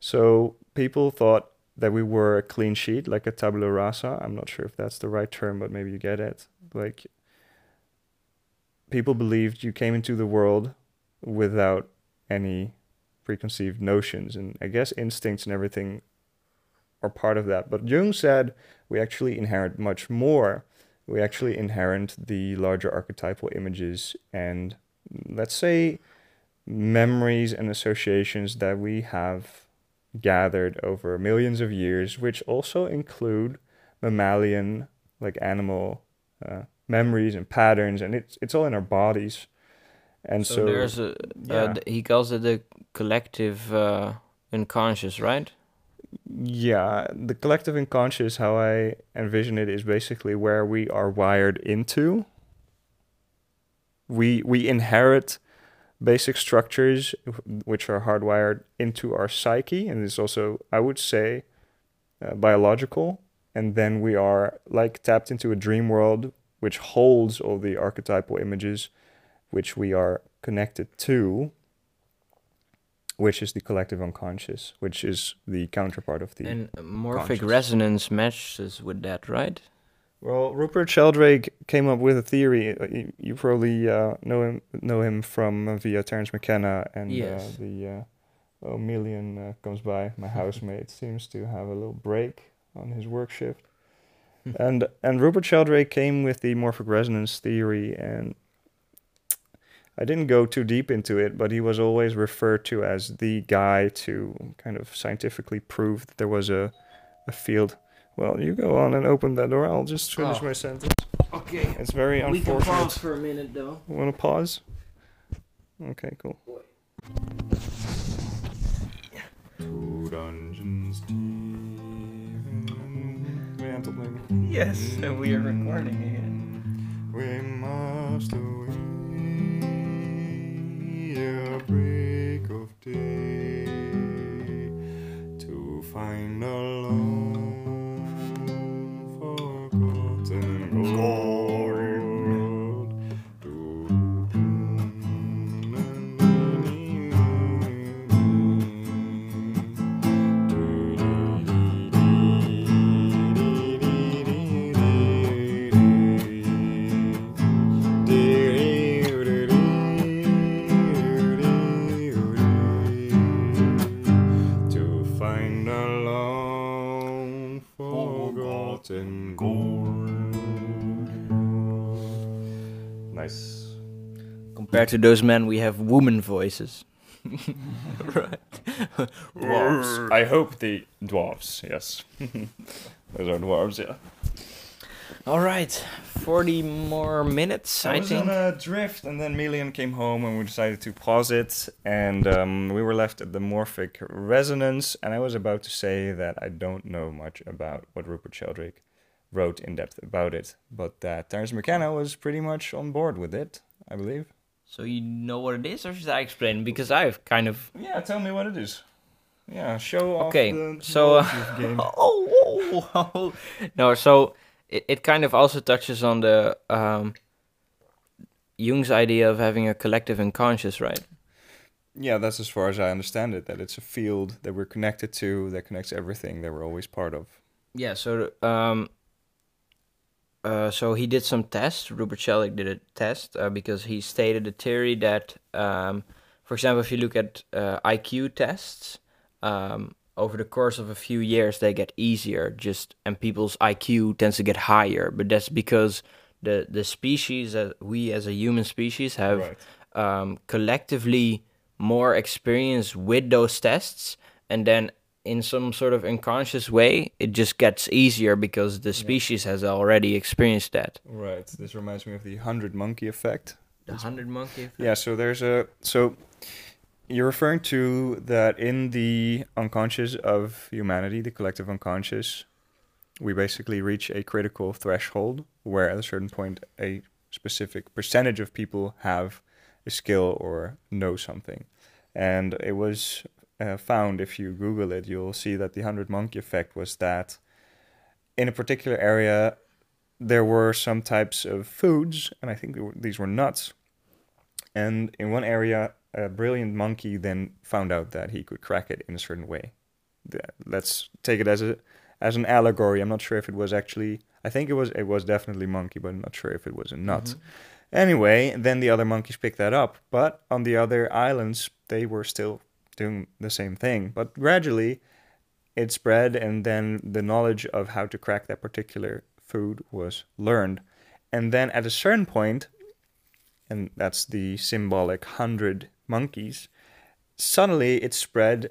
S2: So people thought that we were a clean sheet, like a tabula rasa. I'm not sure if that's the right term, but maybe you get it. Like people believed you came into the world without any preconceived notions, and I guess instincts and everything are part of that. But Jung said we actually inherit much more. We actually inherit the larger archetypal images and let's say memories and associations that we have gathered over millions of years, which also include mammalian, like animal uh, memories and patterns, and it's it's all in our bodies. And so,
S1: So, there's a
S2: yeah.
S1: uh, th- he calls it the collective uh, unconscious, right?
S2: Yeah, the collective unconscious, how I envision it, is basically where we are wired into. We we inherit basic structures which are hardwired into our psyche, and is also, I would say, uh, biological. And then we are like tapped into a dream world which holds all the archetypal images which we are connected to, which is the collective unconscious, which is the counterpart of the.
S1: and morphic
S2: conscious.
S1: resonance matches with that, right?
S2: Well, Rupert Sheldrake came up with a theory. uh, You, you probably uh, know him know him from uh, via Terence McKenna and
S1: Yes.
S2: uh, the uh, million uh, comes by. My housemate seems to have a little break on his work shift. and and Rupert Sheldrake came with the morphic resonance theory, and I didn't go too deep into it, but he was always referred to as the guy to kind of scientifically prove that there was a a field. Well, you go on and open that door. I'll just finish
S1: Oh.
S2: my sentence.
S1: Okay.
S2: It's very unfortunate.
S1: We can pause for a minute though.
S2: Want to pause? Okay, cool. To dungeons deep. Ben je aan?
S1: Yes, and we are recording again.
S2: We must away a break of day to find a long forgotten gold. Nice.
S1: Compared to those men, we have woman voices. right.
S2: Dwarves. I hope the dwarves, yes. Those are dwarves, yeah.
S1: All right, 40 more minutes, I,
S2: I was
S1: think.
S2: on a drift, and then Melian came home, and we decided to pause it, and um, we were left at the morphic resonance. And I was about to say that I don't know much about what Rupert Sheldrake wrote in depth about it, but that Terence McKenna was pretty much on board with it, I believe.
S1: So you know what it is, or should I explain? Because I've kind of.
S2: Yeah, tell me what it is. Yeah, show off
S1: Okay,
S2: the
S1: so,
S2: knowledge
S1: uh,
S2: you've.
S1: Oh, oh, oh. no. So it, it kind of also touches on the um, Jung's idea of having a collective unconscious, right?
S2: Yeah, that's as far as I understand it. That it's a field that we're connected to, that connects everything that we're always part of.
S1: Yeah. So um, uh, so he did some tests. Rupert Sheldrake did a test uh, because he stated a theory that, um, for example, if you look at uh, IQ tests, um, over the course of a few years they get easier. Just and people's IQ tends to get higher, but that's because the the species that we as a human species have
S2: Right.
S1: um, collectively more experience with those tests, and then in some sort of unconscious way, it just gets easier because the species has already experienced that.
S2: Right. This reminds me of the hundred monkey effect.
S1: The hundred monkey. effect?
S2: Yeah. So there's a so you're referring to that in the unconscious of humanity, the collective unconscious, we basically reach a critical threshold where at a certain point a specific percentage of people have a skill or know something. And it was uh, found, if you Google it, you'll see that the 100 monkey effect was that in a particular area, there were some types of foods, and I think these were nuts. And in one area, a brilliant monkey then found out that he could crack it in a certain way. Let's take it as a as an allegory. I'm not sure if it was actually. I think it was. It was definitely monkey, but I'm not sure if it was a nut. Mm-hmm. Anyway, then the other monkeys picked that up, but on the other islands, they were still doing the same thing. But gradually, it spread, and then the knowledge of how to crack that particular food was learned. And then at a certain point, and that's the symbolic hundred monkeys, suddenly it spread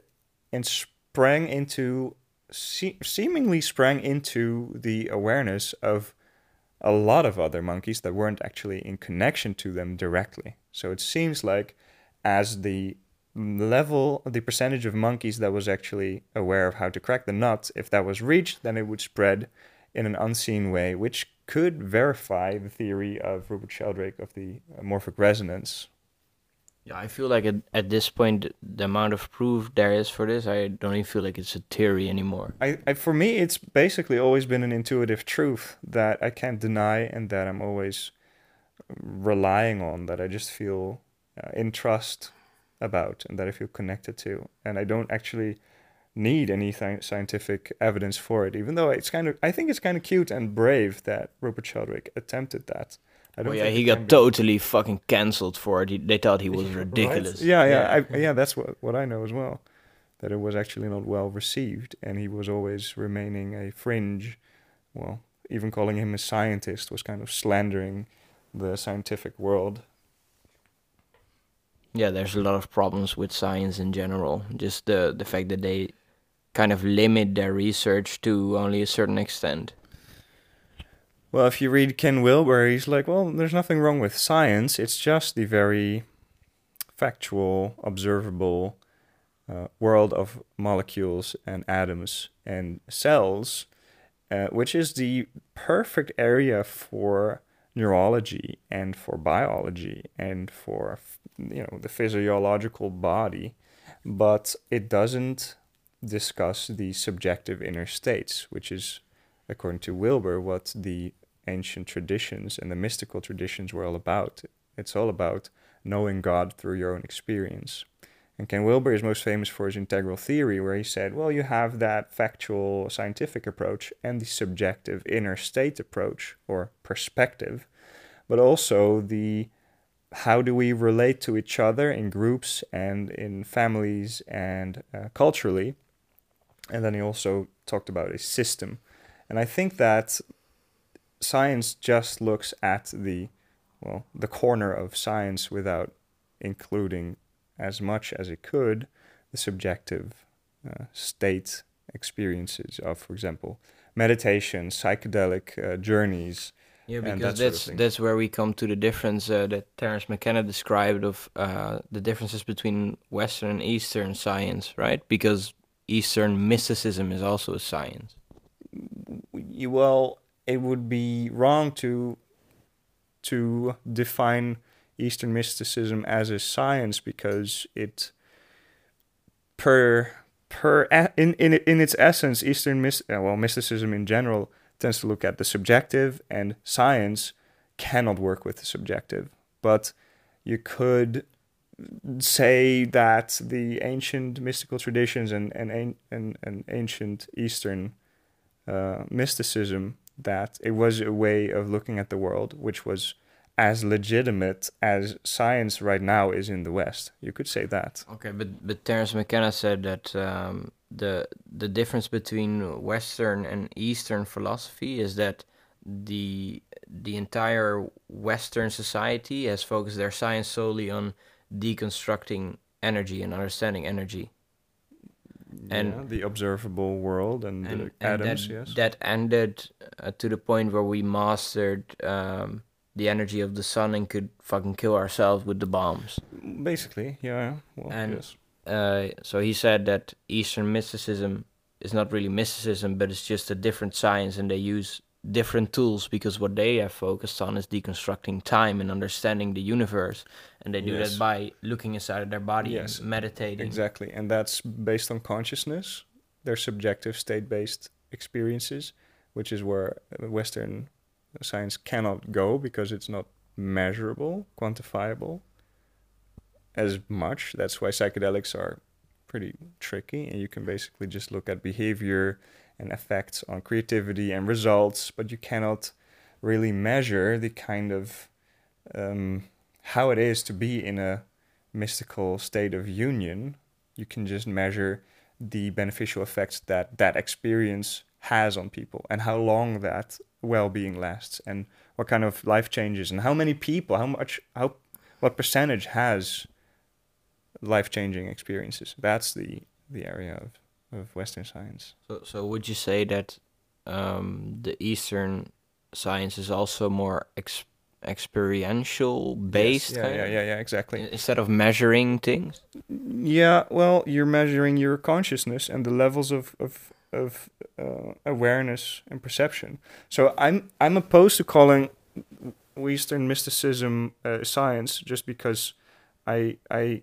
S2: and sprang into, se- seemingly sprang into the awareness of a lot of other monkeys that weren't actually in connection to them directly. So it seems like as the level, the percentage of monkeys that was actually aware of how to crack the nut, if that was reached, then it would spread in an unseen way, which could verify the theory of Rupert Sheldrake of the morphic resonance.
S1: Yeah, I feel like at, at this point, the amount of proof there is for this, I don't even feel like it's a theory anymore.
S2: I, I for me, it's basically always been an intuitive truth that I can't deny and that I'm always relying on. That I just feel uh, in trust about and that I feel connected to, and I don't actually need any sci- scientific evidence for it. Even though it's kind of, I think it's kind of cute and brave that Rupert Sheldrake attempted that. I
S1: Oh, yeah, he got totally fucking cancelled for it. He, they thought he was
S2: Right?
S1: ridiculous.
S2: Yeah, yeah,
S1: Yeah.
S2: I, yeah. That's what what I know as well. That it was actually not well received, and he was always remaining a fringe. Well, even calling him a scientist was kind of slandering the scientific world.
S1: Yeah, there's a lot of problems with science in general. Just the the fact that they kind of limit their research to only a certain extent.
S2: Well, if you read Ken Wilber, he's like, well, there's nothing wrong with science. It's just the very factual, observable uh, world of molecules and atoms and cells, uh, which is the perfect area for neurology and for biology and for you know the physiological body, but it doesn't discuss the subjective inner states, which is, according to Wilber, what the ancient traditions and the mystical traditions were all about. It's all about knowing God through your own experience. And Ken Wilber is most famous for his integral theory, where he said, well, you have that factual scientific approach and the subjective inner state approach or perspective, but also the how do we relate to each other in groups and in families and uh, culturally. And then he also talked about a system. And I think that science just looks at the well the corner of science without including as much as it could the subjective uh, state experiences of, for example, meditation, psychedelic uh, journeys.
S1: Yeah, because that that's that's where we come to the difference uh, that Terence McKenna described of uh, the differences between Western and Eastern science, right? Because Eastern mysticism is also a science.
S2: Well, it would be wrong to to define Eastern mysticism as a science because it per per in in in its essence Eastern myst, uh, well mysticism in general tends to look at the subjective and science cannot work with the subjective. But you could say that the ancient mystical traditions and and and, and ancient Eastern uh, mysticism that it was a way of looking at the world which was as legitimate as science right now is in the West. You could say that.
S1: Okay, but but Terence McKenna said that um, the the difference between Western and Eastern philosophy is that the the entire Western society has focused their science solely on deconstructing energy and understanding energy.
S2: And yeah, the observable world and, and the and atoms,
S1: that,
S2: yes.
S1: That ended uh, to the point where we mastered um, the energy of the sun and could fucking kill ourselves with the bombs.
S2: Basically, yeah.
S1: Well, and yes. uh, so he said that Eastern mysticism is not really mysticism, but it's just a different science, and they use different tools because what they have focused on is deconstructing time and understanding the universe, and they do yes. that by looking inside of their body yes. and meditating.
S2: Exactly, and that's based on consciousness, their subjective state-based experiences, which is where Western science cannot go because it's not measurable, quantifiable as much. That's why psychedelics are pretty tricky, and you can basically just look at behavior and effects on creativity and results, but you cannot really measure the kind of um, how it is to be in a mystical state of union. You can just measure the beneficial effects that that experience has on people and how long that well-being lasts and what kind of life changes and how many people how much how what percentage has life-changing experiences that's the the area of of western science
S1: so so would you say that um, the eastern science is also more ex- experiential based
S2: yes. yeah, yeah yeah yeah exactly
S1: instead of measuring things
S2: yeah well you're measuring your consciousness and the levels of of of uh, awareness and perception. So I'm I'm opposed to calling Eastern mysticism uh, science just because I I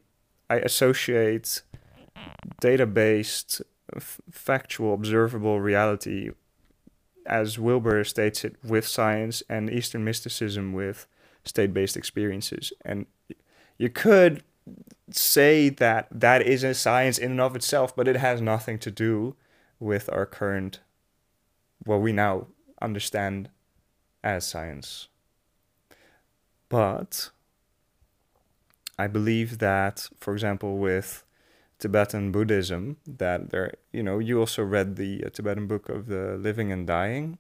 S2: I associate data-based, f- factual, observable reality, as Wilber states it, with science, and Eastern mysticism with state-based experiences. And you could say that that is a science in and of itself, but it has nothing to do with our current, what we now understand as science. But I believe that, for example, with Tibetan Buddhism, that there, you know, you also read the uh, Tibetan book of the living and dying,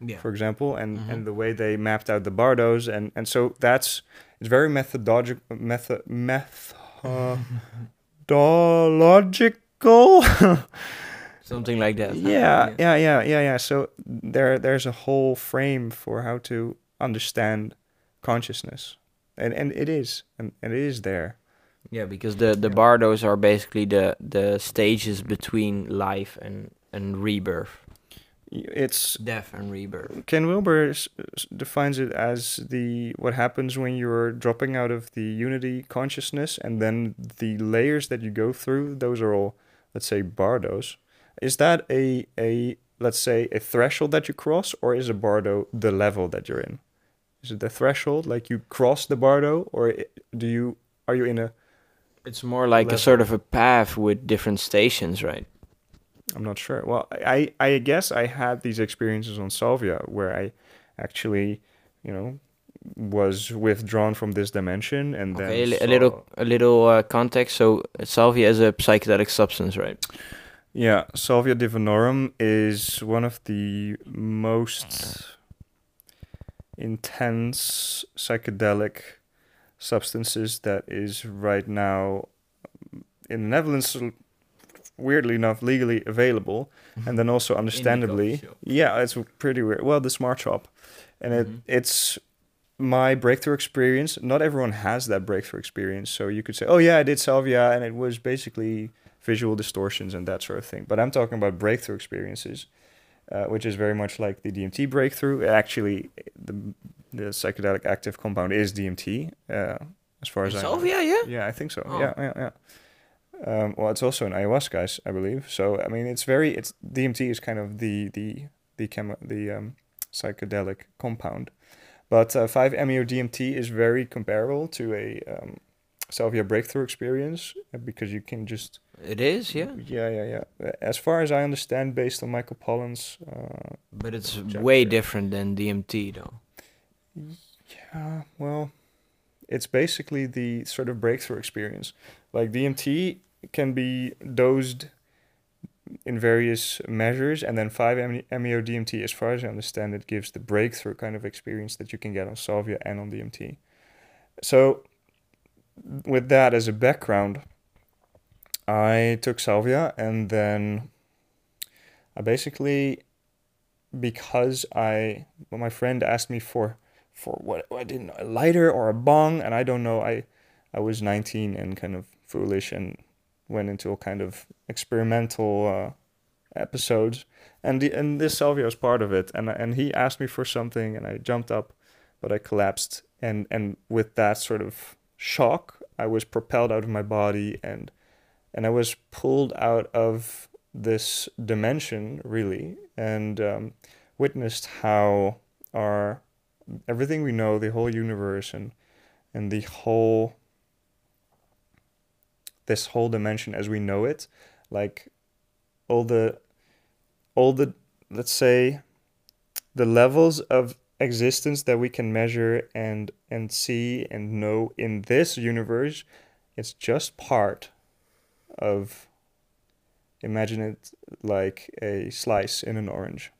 S2: yeah. for example, and mm-hmm. and the way they mapped out the bardos, and and so that's it's very methodological, method methodological.
S1: something like that.
S2: Yeah, yeah, yeah, yeah, yeah. So there, there's a whole frame for how to understand consciousness, and and it is, and, and it is there,
S1: Yeah, because the the
S2: Yeah.
S1: bardos are basically the the stages between life and and rebirth,
S2: It's
S1: death and rebirth.
S2: Ken Wilber defines it as the what happens when you're dropping out of the unity consciousness, and then the layers that you go through. Those are all, let's say, bardos. Is that a a let's say a threshold that you cross, or is a bardo the level that you're in? Is it the threshold, like you cross the bardo, or do you are you in a?
S1: It's more like
S2: Level.
S1: a sort of a path with different stations, right?
S2: I'm not sure. Well, I I guess I had these experiences on Salvia where I actually, you know, was withdrawn from this dimension and then
S1: Okay, a, li- a little a little uh, context. So salvia is a psychedelic substance, right?
S2: Yeah, Salvia divinorum is one of the most intense psychedelic substances that is right now in the Netherlands weirdly enough legally available and then also understandably yeah it's pretty weird well the smart shop. And it
S1: Mhm.
S2: it's my breakthrough experience. Not everyone has that breakthrough experience. So you could say oh yeah i did salvia and it was basically visual distortions and that sort of thing. But i'm talking about breakthrough experiences uh, which is very much like the dmt breakthrough. Actually the, the psychedelic active compound is dmt uh, as far as i know
S1: Salvia, yeah.
S2: yeah, I think so.
S1: Oh.
S2: Yeah, yeah, yeah. Um, well, it's also an ayahuasca, I believe. So I mean, it's very. It's DMT is kind of the the the chemo the um, psychedelic compound, but uh, five MEO DMT is very comparable to a um, salvia breakthrough experience uh, because you can just
S1: It is, yeah.
S2: yeah yeah yeah. As far as I understand, based on Michael Pollan's uh,
S1: But it's way different than DMT, though.
S2: Yeah, well, it's basically the sort of breakthrough experience. Like DMT can be dosed in various measures, and then 5-MeO DMT, as far as I understand it, gives the breakthrough kind of experience that you can get on Salvia and on DMT. So, with that as a background, I took Salvia, and then I basically, because I, well, my friend asked me for for what I didn't know, a lighter or a bong, and I don't know. I I was 19 and kind of foolish and went into a kind of experimental uh, episodes, and the, and this Salvia was part of it. And and he asked me for something, and I jumped up, but I collapsed, and and with that sort of shock, I was propelled out of my body, and and I was pulled out of this dimension really, and um, witnessed how our everything we know, the whole universe and and the whole this whole dimension as we know it, like all the all the let's say the levels of existence that we can measure and and see and know in this universe, it's just part of imagine it like a slice in an orange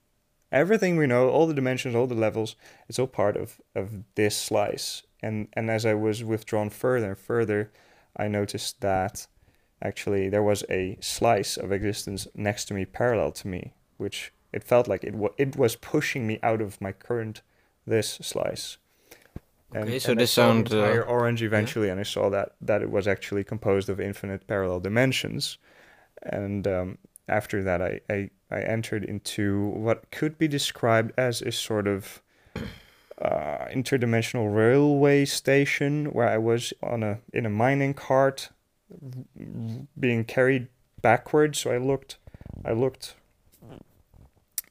S2: everything we know, all the dimensions, all the levels, it's all part of, of this slice. And and as I was withdrawn further and further, I noticed that actually there was a slice of existence next to me, parallel to me, which it felt like it wa- it was pushing me out of my current this slice.
S1: Okay, so
S2: I
S1: this sound, uh,
S2: orange eventually, and I saw that that it was actually composed of infinite parallel dimensions, and um, after that, I, I I entered into what could be described as a sort of uh, interdimensional railway station where I was on a in a mining cart being carried backwards. So I looked, I looked,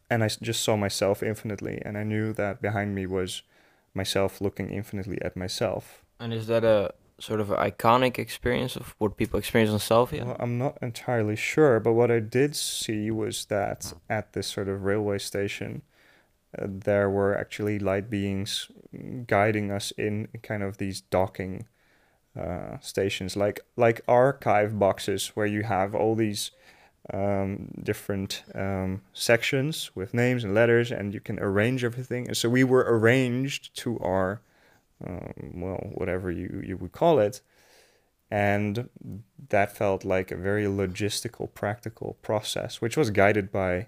S2: and I just saw myself infinitely, and I knew that behind me was myself looking infinitely at myself.
S1: And is that a sort of iconic experience of what people experience on Salvia?
S2: Well, I'm not entirely sure, but what I did see was that at this sort of railway station, uh, there were actually light beings guiding us in kind of these docking uh, stations, like like archive boxes, where you have all these um, different um, sections with names and letters, and you can arrange everything. And so we were arranged to our um, well, whatever you, you would call it. And that felt like a very logistical, practical process, which was guided by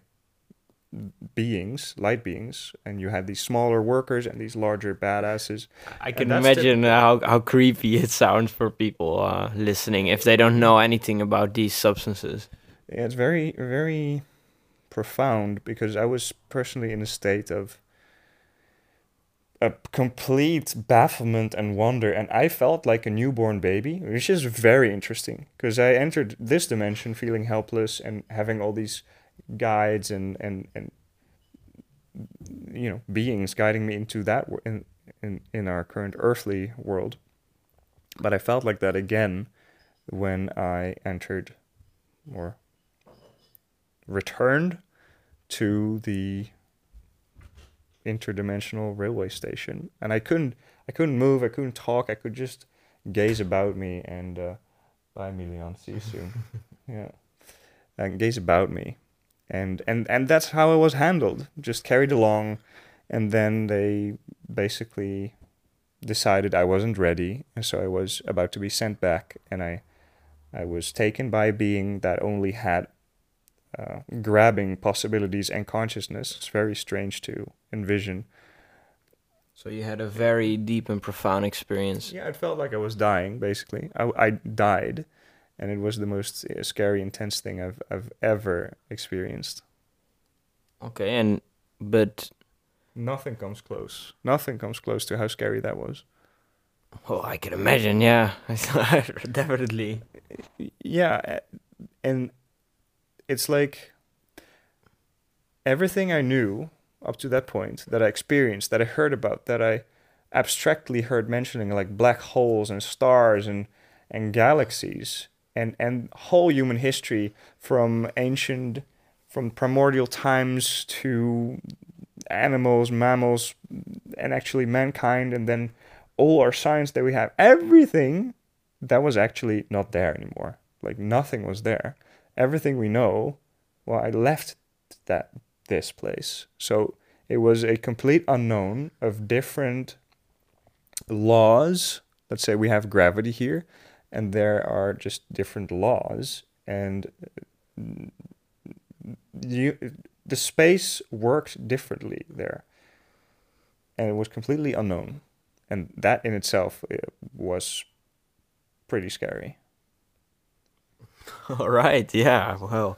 S2: beings, light beings, and you had these smaller workers and these larger badasses.
S1: I can imagine how, how creepy it sounds for people uh, listening if they don't know anything about these substances.
S2: Yeah, it's very, very profound because I was personally in a state of a complete bafflement and wonder, and I felt like a newborn baby, which is very interesting because I entered this dimension feeling helpless and having all these guides and and and you know beings guiding me into that in in in our current earthly world. But I felt like that again when I entered or returned to the interdimensional railway station. And i couldn't i couldn't move i couldn't talk i could just gaze about me and uh bye Milian, see you soon. Yeah. And gaze about me. And and and that's how i was handled. Just carried along. And then they basically decided i wasn't ready. And so i was about to be sent back. And i i was taken by a being that only had uh, grabbing possibilities and consciousness. It's very strange to envision.
S1: So you had a very deep and profound experience.
S2: Yeah, it felt like I was dying. Basically, I, I died, and it was the most uh, scary, intense thing I've I've ever experienced.
S1: Okay, and but
S2: Nothing comes close. Nothing comes close to how scary that was.
S1: oh, I can imagine. Yeah, definitely.
S2: Yeah, and it's like everything I knew up to that point that I experienced, that I heard about, that I abstractly heard mentioning, like black holes and stars and and galaxies and and whole human history from ancient, from primordial times to animals, mammals, and actually mankind, and then all our science that we have, everything that was actually not there anymore. Like nothing was there. Everything we know, well, I left that this place. So it was a complete unknown of different laws. Let's say we have gravity here, and there are just different laws, and uh, you, the space worked differently there, and it was completely unknown, and that in itself uh, was pretty scary.
S1: All right. Yeah. Well,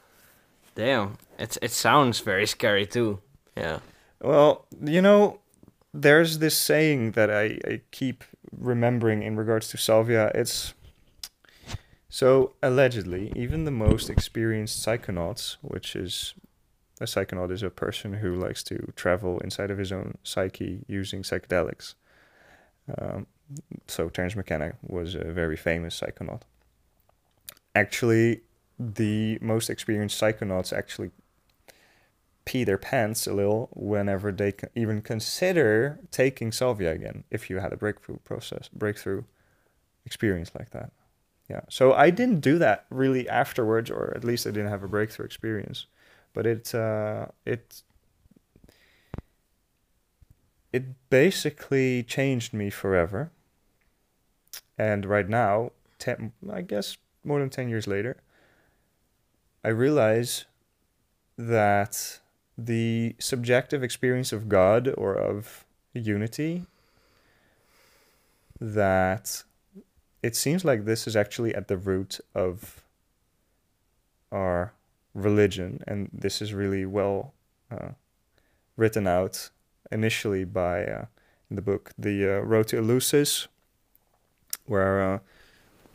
S1: damn. It's it sounds very scary too. Yeah.
S2: Well, you know, there's this saying that I, I keep remembering in regards to Salvia. It's so allegedly, even the most experienced psychonauts, which is a psychonaut is a person who likes to travel inside of his own psyche using psychedelics. Um, so Terence McKenna was a very famous psychonaut. Actually, the most experienced psychonauts actually pee their pants a little whenever they even consider taking salvia again if you had a breakthrough process breakthrough experience like that. Yeah. So i didn't do that really afterwards or at least i didn't have a breakthrough experience. But it uh, it it basically changed me forever. And right now 10 i guess more than 10 years later i realize that the subjective experience of God or of unity that it seems like this is actually at the root of our religion, and this is really well uh, written out initially by uh, in the book The uh, Road to Eleusis, where uh,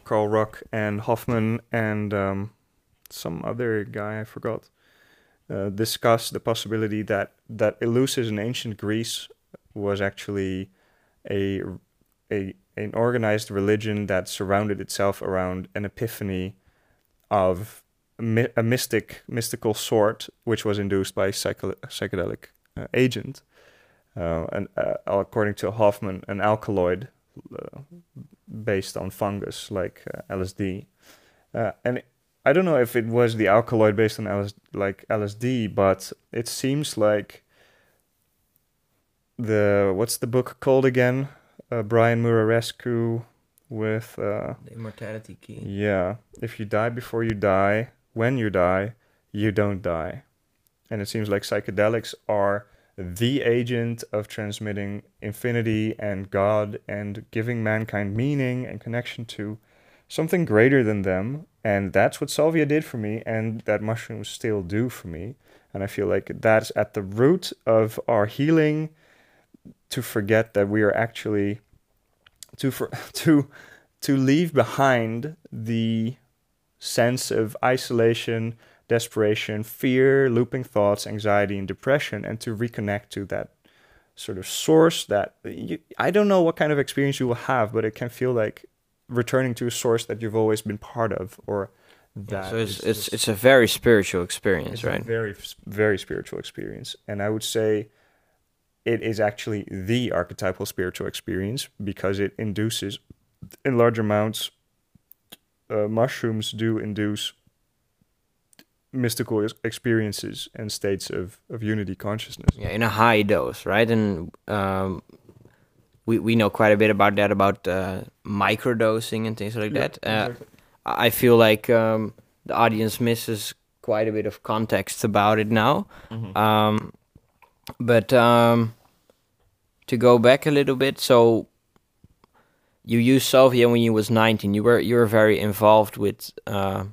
S2: Carl Ruck and Hofmann and um, some other guy I forgot uh, discuss the possibility that that Eleusis in ancient Greece was actually a a an organized religion that surrounded itself around an epiphany of a, mystic mystical sort, which was induced by psycho- psychedelic uh, agent, uh, and uh, according to Hofmann, an alkaloid uh, based on fungus like uh, LSD, uh, and I don't know if it was the alkaloid based on LS, like LSD, but it seems like the what's the book called again? Uh, Brian Muraresku with uh,
S1: The immortality key.
S2: yeah. If you die before you die, when you die, you don't die. and it seems like psychedelics are the agent of transmitting infinity and God and giving mankind meaning and connection to something greater than them. And that's what salvia did for me, and that mushrooms still do for me. And I feel like that's at the root of our healing to forget that we are actually to for, to to leave behind the sense of isolation, desperation, fear, looping thoughts, anxiety, and depression, and to reconnect to that sort of source that you, I don't know what kind of experience you will have, but it can feel like returning to a source that you've always been part of, or that.
S1: Yeah, so it's it's it's a very spiritual experience,
S2: it's
S1: right?
S2: A very very spiritual experience, and I would say it is actually the archetypal spiritual experience because it induces in large amounts uh, mushrooms do induce mystical experiences and states of, of unity consciousness.
S1: Yeah, in a high dose, right? And um, we we know quite a bit about that, about uh, microdosing and things like
S2: Yeah,
S1: that. Uh,
S2: exactly.
S1: I feel like um, the audience misses quite a bit of context about it now.
S2: Mm-hmm.
S1: Um, but um, to go back a little bit, so you used salvia when you was 19. You were you were very involved with uh,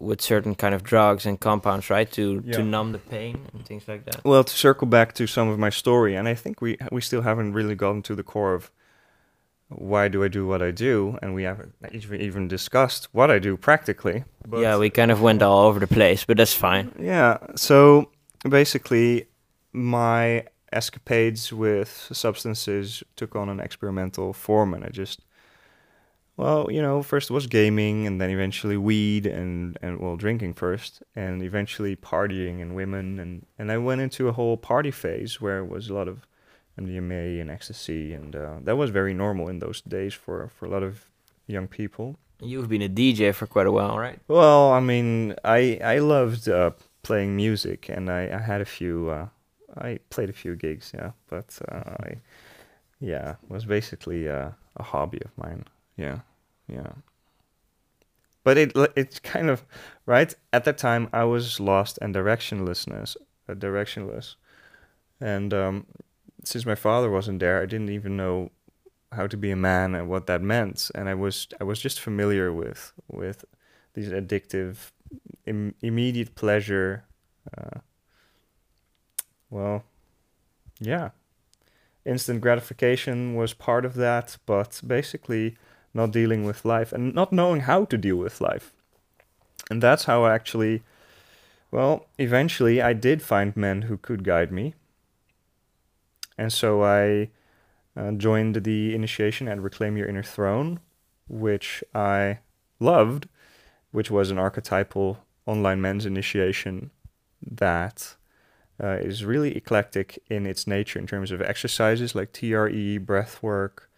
S1: with certain kind of drugs and compounds, right? To
S2: Yeah.
S1: to numb the pain and things like that.
S2: Well, to circle back to some of my story, and I think we we still haven't really gotten to the core of why do I do what I do, and we haven't even even discussed what I do practically. But
S1: yeah, we kind of went all over the place, but that's fine.
S2: Yeah. So basically, my escapades with substances took on an experimental form, and I just, well, you know, first was gaming, and then eventually weed, and and well, drinking first, and eventually partying and women, and and I went into a whole party phase where it was a lot of MDMA and ecstasy, and uh, that was very normal in those days for for a lot of young people.
S1: You've been a DJ for quite a while, right?
S2: Well, I mean, I I loved uh, playing music, and I, I had a few. Uh, I played a few gigs, yeah, but uh, I, yeah, it was basically uh, a hobby of mine. Yeah, yeah. But it it's kind of right at that time. I was lost and directionlessness, uh, directionless, and um, since my father wasn't there, I didn't even know how to be a man and what that meant. And I was I was just familiar with with these addictive, Im- immediate pleasure. Uh, well, yeah, instant gratification was part of that, but basically not dealing with life and not knowing how to deal with life. And that's how I actually, well, eventually I did find men who could guide me. And so I uh, joined the initiation at Reclaim Your Inner Throne, which I loved, which was an archetypal online men's initiation that uh, is really eclectic in its nature in terms of exercises like TRE, breath work,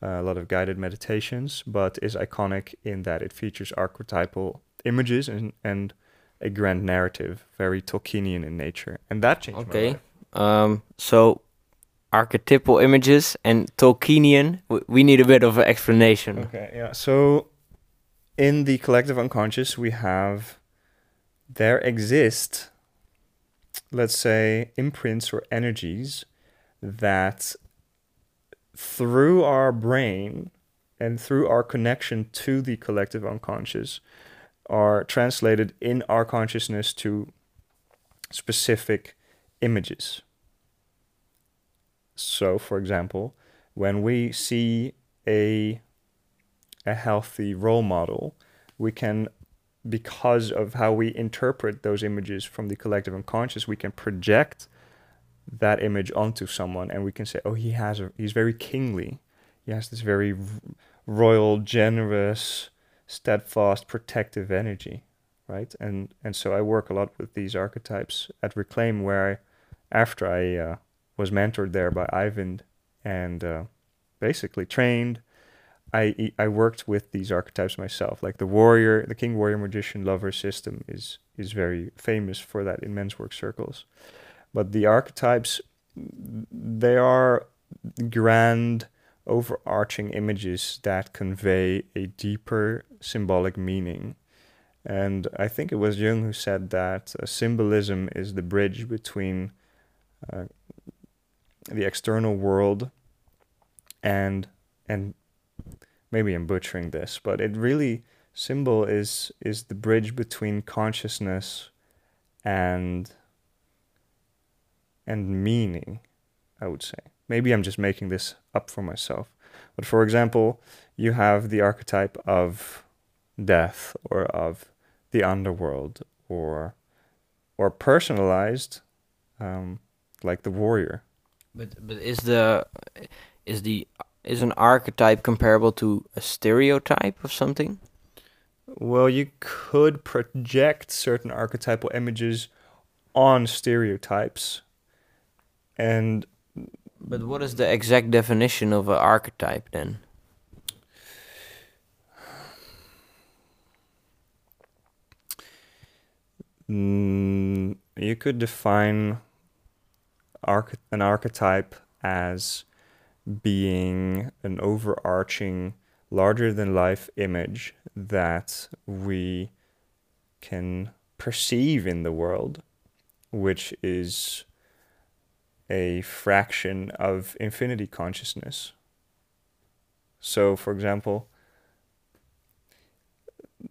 S2: a lot of guided meditations, but is iconic in that it features archetypal images and, and a grand narrative, very Tolkienian in nature. And that changed my
S1: Okay.
S2: life.
S1: Um, so archetypal images and Tolkienian. We need a bit of an explanation.
S2: Okay, yeah. So in the collective unconscious, we have there exist, let's say, imprints or energies that through our brain and through our connection to the collective unconscious are translated in our consciousness to specific images. So, for example, when we see a a healthy role model, we can because of how we interpret those images from the collective unconscious, we can project that image onto someone and we can say, "Oh, he has a he's very kingly. He has this very royal, generous, steadfast, protective energy." Right? And and so I work a lot with these archetypes at Reclaim where I after I uh, was mentored there by Ivan and uh, basically trained. I I worked with these archetypes myself, like the warrior, the king, warrior, magician, lover system is is very famous for that in men's work circles. But the archetypes, they are grand, overarching images that convey a deeper symbolic meaning, And I think it was Jung who said that uh, symbolism is the bridge between uh, the external world and and maybe I'm butchering this, but it really symbol is is the bridge between consciousness and and meaning, I would say. Maybe I'm just making this up for myself. But for example, you have the archetype of death or of the underworld or or personalized um, like the warrior.
S1: But but is the is the is an archetype comparable to a stereotype of something?
S2: Well, you could project certain archetypal images on stereotypes. And
S1: but what is the exact definition of an archetype then?
S2: Mm, you could define arch- an archetype as being an overarching, larger than life image that we can perceive in the world, which is a fraction of infinity consciousness. So, for example,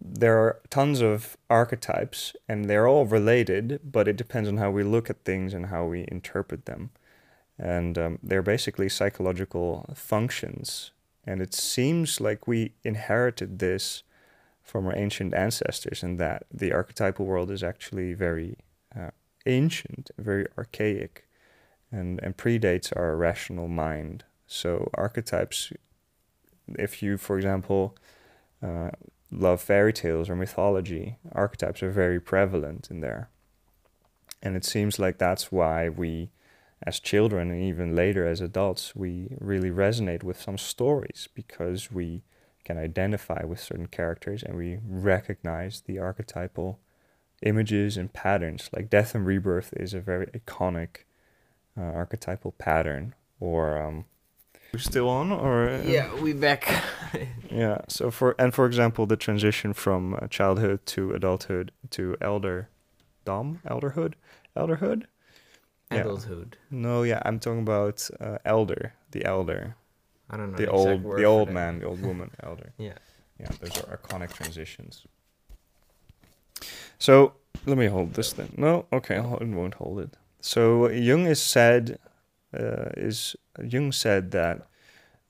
S2: there are tons of archetypes and they're all related, but it depends on how we look at things and how we interpret them. And um, they're basically psychological functions. And it seems like we inherited this from our ancient ancestors, and that the archetypal world is actually very uh, ancient, very archaic, and, and predates our rational mind. So, archetypes, if you, for example, uh, love fairy tales or mythology, archetypes are very prevalent in there. And it seems like that's why we, as children and even later as adults, we really resonate with some stories because we can identify with certain characters and we recognize the archetypal images and patterns. Like Death and Rebirth is a very iconic uh, archetypal pattern. Or um, we're still on, or uh,
S1: yeah, we back.
S2: yeah. So for and for example, the transition from uh, childhood to adulthood to elder, dom, elderhood, elderhood.
S1: Adulthood.
S2: Yeah. No, yeah, I'm talking about uh, elder, the elder.
S1: I don't know
S2: the, old, the old man, the old woman, elder.
S1: Yeah.
S2: Yeah, those are iconic transitions. So let me hold this then. No, okay, I won't hold it. So Jung is said, uh, is Jung said that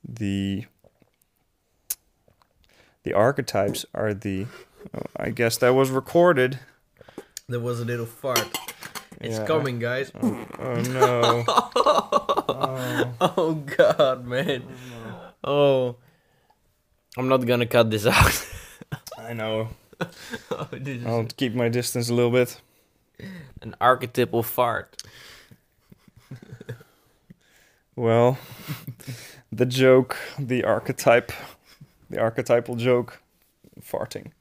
S2: the the archetypes are the. Oh, I guess that was recorded.
S1: There was a little fart. It's yeah. coming, guys.
S2: Oh, oh no.
S1: oh. oh. god, man. Oh, I'm not gonna cut this out.
S2: I know. oh, I'll keep my distance a little bit.
S1: An archetypal fart.
S2: well, the joke, the archetype, the archetypal joke, farting.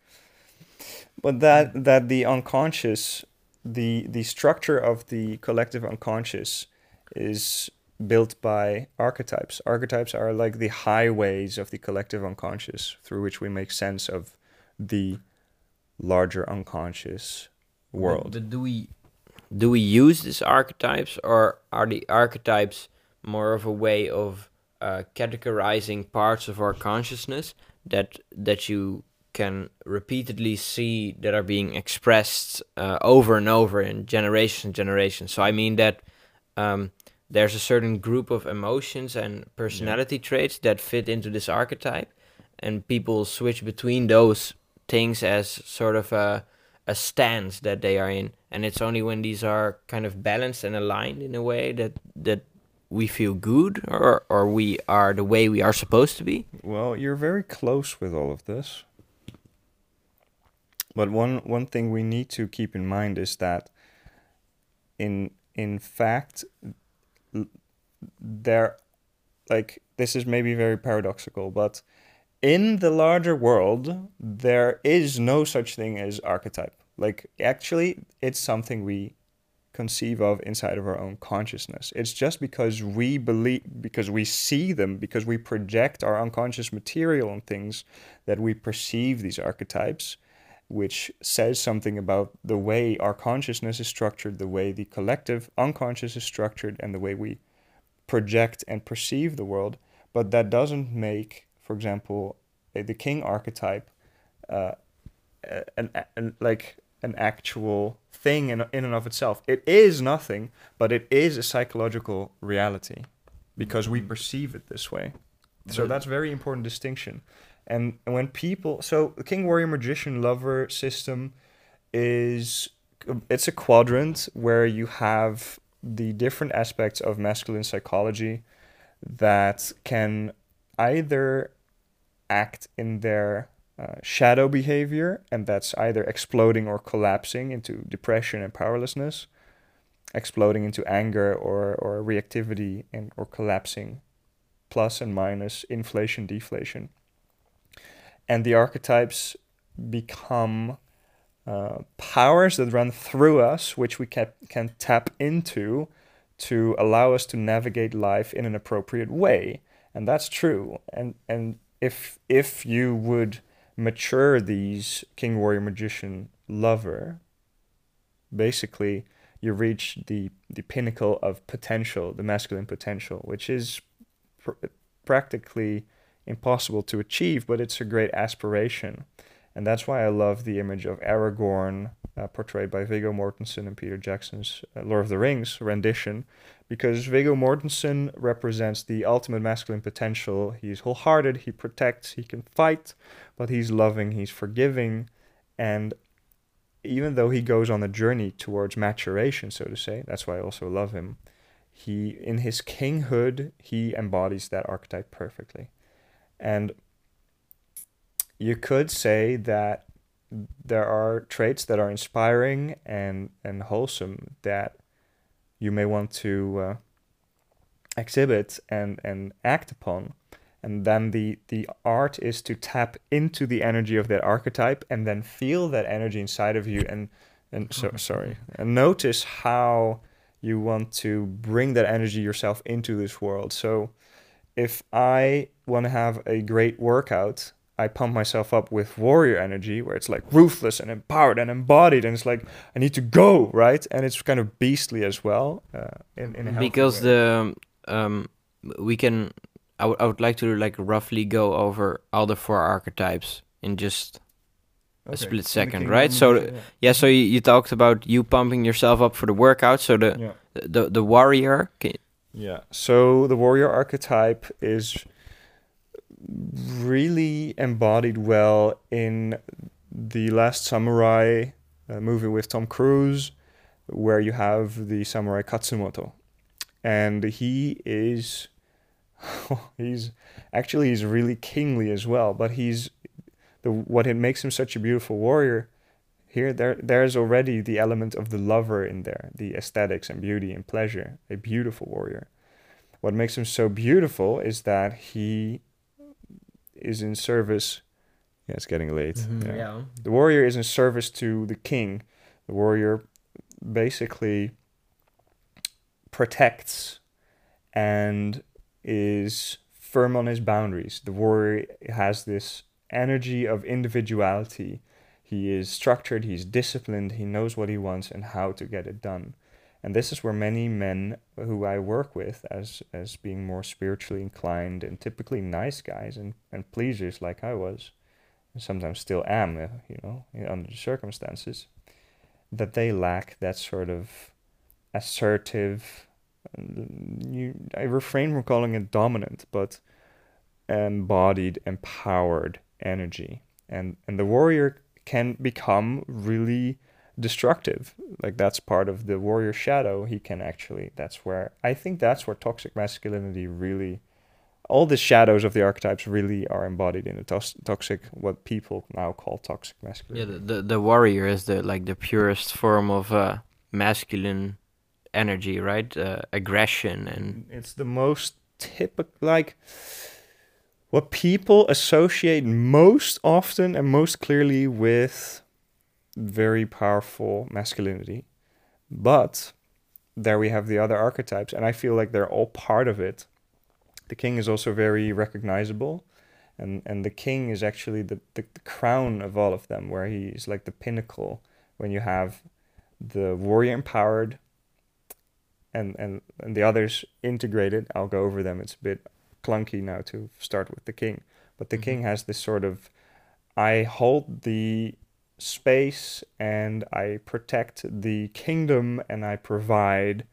S2: But that hmm. that the unconscious, the the structure of the collective unconscious is built by archetypes. Archetypes are like the highways of the collective unconscious through which we make sense of the larger unconscious world.
S1: But, but do we do we use these archetypes or are the archetypes more of a way of uh, categorizing parts of our consciousness that that you can repeatedly see that are being expressed uh, over and over in generation and generation. So I mean that um, there's a certain group of emotions and personality yeah. traits that fit into this archetype, and people switch between those things as sort of a a stance that they are in and it's only when these are kind of balanced and aligned in a way that that we feel good or or we are the way we are supposed to be.
S2: Well you're very close with all of this. But one one thing we need to keep in mind is that in in fact there like this is maybe very paradoxical but in the larger world, there is no such thing as archetype. Like, actually, it's something we conceive of inside of our own consciousness. It's just because we believe, because we see them, because we project our unconscious material on things that we perceive these archetypes. which says something about the way our consciousness is structured, the way the collective unconscious is structured, and the way we project and perceive the world. But that doesn't make, for example, the king archetype uh, an, an, like an actual thing in, in and of itself. It is nothing, but it is a psychological reality because we mm-hmm. perceive it this way. So that's very important distinction. And when people, so the king warrior magician lover system is it's a quadrant where you have the different aspects of masculine psychology that can either act in their uh, shadow behavior, and that's either exploding or collapsing into depression and powerlessness, exploding into anger or, or reactivity and or collapsing, plus and minus, inflation, deflation and the archetypes become uh, powers that run through us, which we can, can tap into to allow us to navigate life in an appropriate way. And that's true. And and if if you would mature these king warrior magician lover, basically you reach the the pinnacle of potential, the masculine potential, which is pr- practically impossible to achieve, but it's a great aspiration. And that's why I love the image of Aragorn, uh, portrayed by Viggo Mortensen and Peter Jackson's uh, Lord of the Rings rendition, because Viggo Mortensen represents the ultimate masculine potential. He's wholehearted, he protects, he can fight, but he's loving, he's forgiving, and even though he goes on a journey towards maturation, so to say, that's why I also love him. He, in his kinghood, he embodies that archetype perfectly. And you could say that there are traits that are inspiring and, and wholesome that you may want to uh, exhibit and, and act upon. And then the, the art is to tap into the energy of that archetype and then feel that energy inside of you and, and so sorry and notice how you want to bring that energy yourself into this world. So if I want to have a great workout, I pump myself up with warrior energy, where it's like ruthless and empowered and embodied, and it's like I need to go right, and it's kind of beastly as well. Uh, in, in
S1: because way. the um, we can, I, I would like to like roughly go over all the four archetypes in just a split second, right? So yeah. yeah, so you, you, talked about you pumping yourself up for the workout. So the yeah. the, the warrior. Can,
S2: yeah. So the warrior archetype is really embodied well in the Last Samurai uh, movie with Tom Cruise, where you have the samurai Katsumoto, and he is he's actually he's really kingly as well, but he's the what it makes him such a beautiful warrior. Here, there, there's already the element of the lover in there, the aesthetics and beauty and pleasure. A beautiful warrior. What makes him so beautiful is that he is in service. Yeah, it's getting late. Mm-hmm, yeah. yeah. The warrior is in service to the king. The warrior basically protects and is firm on his boundaries. The warrior has this energy of individuality. He is structured, he's disciplined, he knows what he wants and how to get it done. And this is where many men who I work with as as being more spiritually inclined and typically nice guys and, and pleasers like I was, and sometimes still am, uh, you know, under the circumstances, that they lack that sort of assertive, you, I refrain from calling it dominant, but embodied, empowered energy. And, and the warrior can become really destructive. Like that's part of the warrior shadow. He can actually that's where i think that's where toxic masculinity really all the shadows of the archetypes really are embodied in the tos- toxic what people now call toxic masculinity.
S1: Yeah the, the, the warrior is the like the purest form of uh, masculine energy right? Uh, aggression and
S2: it's the most typical like what people associate most often and most clearly with very powerful masculinity. But there we have the other archetypes, and I feel like they're all part of it. The king is also very recognizable, and and the king is actually the, the, the crown of all of them, where he is like the pinnacle. When you have the warrior empowered, and and and the others integrated. I'll go over them. It's a bit clunky now to start with the king, but the
S1: Mhm.
S2: king has this sort of I hold the space and I protect the kingdom and I provide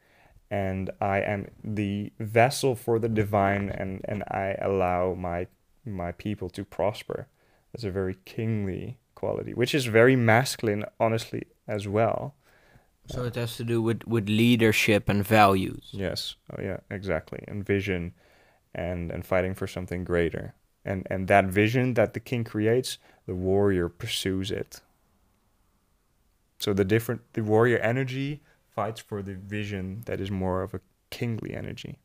S2: and I am the vessel for the divine and, and I allow my my people to prosper. That's a very kingly quality, which is very masculine, honestly, as well.
S1: So it has to do with, with leadership and values.
S2: Yes. Oh yeah, exactly. And vision and and fighting for something greater. And and that vision that the king creates, the warrior pursues it. So the different the warrior energy fights for the vision that is more of a kingly energy.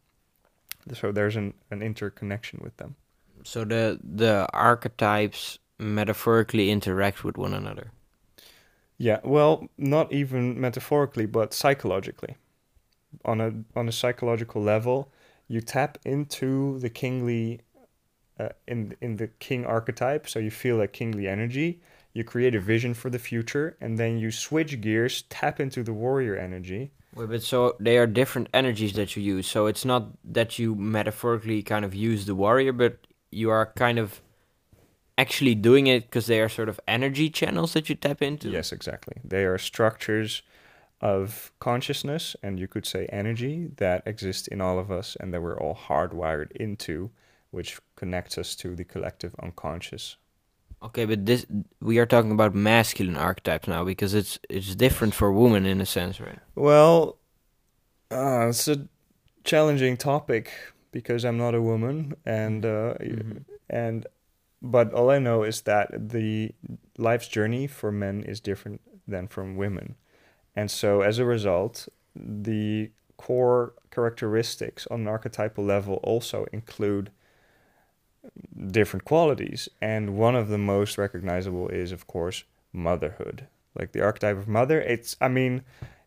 S2: So there's an, an interconnection with them.
S1: So the the archetypes metaphorically interact with one another.
S2: Yeah, well, not even metaphorically, but psychologically. On a on a psychological level, you tap into the kingly, uh, in in the king archetype, so you feel that kingly energy. You create a vision for the future, and then you switch gears, tap into the warrior energy.
S1: Wait, but so they are different energies that you use. So it's not that you metaphorically kind of use the warrior, but you are kind of actually doing it because they are sort of energy channels that you tap into.
S2: Yes, exactly. They are structures of consciousness, and you could say energy that exist in all of us, and that we're all hardwired into, which connects us to the collective unconscious.
S1: Okay, but this we are talking about masculine archetypes now because it's it's different for women in a sense, right?
S2: Well, uh, it's a challenging topic because I'm not a woman, and uh,
S1: Mhm.
S2: and but all I know is that the life's journey for men is different than from women, and so as a result, the core characteristics on an archetypal level also include different qualities, and one of the most recognizable is, of course, motherhood. Like the archetype of mother, it's I mean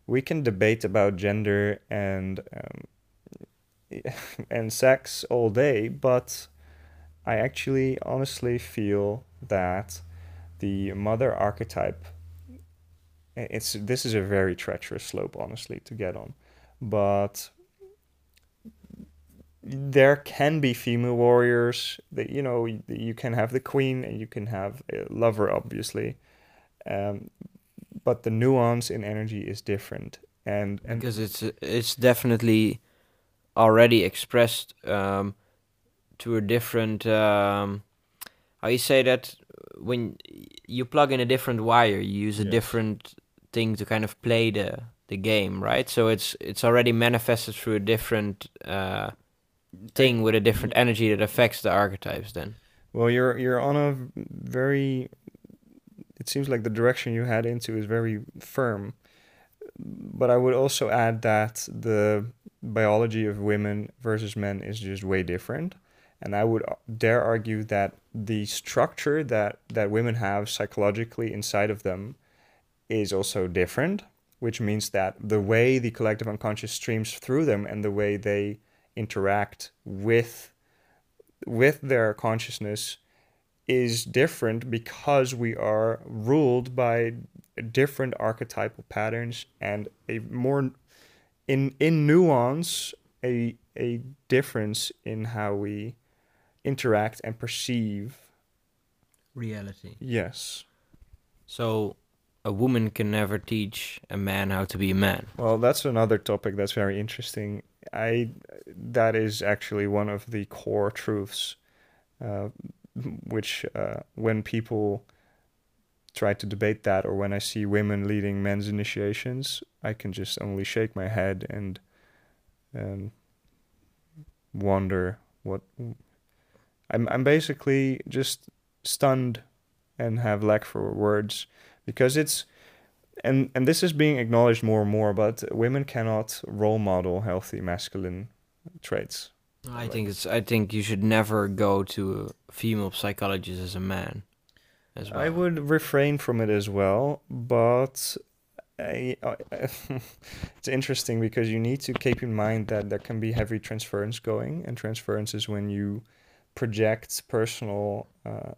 S2: we can debate about gender and um, and sex all day, but I actually honestly feel that the mother archetype it's this is a very treacherous slope honestly to get on but there can be female warriors that you know you can have the queen and you can have a lover obviously. Um, but the nuance in energy is different. And and
S1: because it's it's definitely already expressed um, to a different um, how you say that? When you plug in a different wire you use a
S2: Yes.
S1: different thing to kind of play the the game right? So it's it's already manifested through a different uh, thing with a different energy that affects the archetypes then
S2: Well, you're you're on a very. It seems like the direction you head into is very firm, but I would also add that the biology of women versus men is just way different, and I would uh, dare argue that the structure that that women have psychologically inside of them is also different, which means that the way the collective unconscious streams through them and the way they interact with with their consciousness is different because we are ruled by different archetypal patterns and a more in in nuance a a difference in how we interact and perceive
S1: reality.
S2: Yes.
S1: So a woman can never teach a man how to be a man.
S2: Well that's another topic that's very interesting i that is actually one of the core truths uh, which uh, when people try to debate that or when I see women leading men's initiations, I can just only shake my head and um, wonder what I'm I'm basically just stunned and have lack for words because it's and and this is being acknowledged more and more but women cannot role model healthy masculine traits
S1: I think it's. I think you should never go to a female psychologist as a man. As well.
S2: I would refrain from it as well, but I, I, it's interesting because you need to keep in mind that there can be heavy transference going, and transference is when you project personal uh,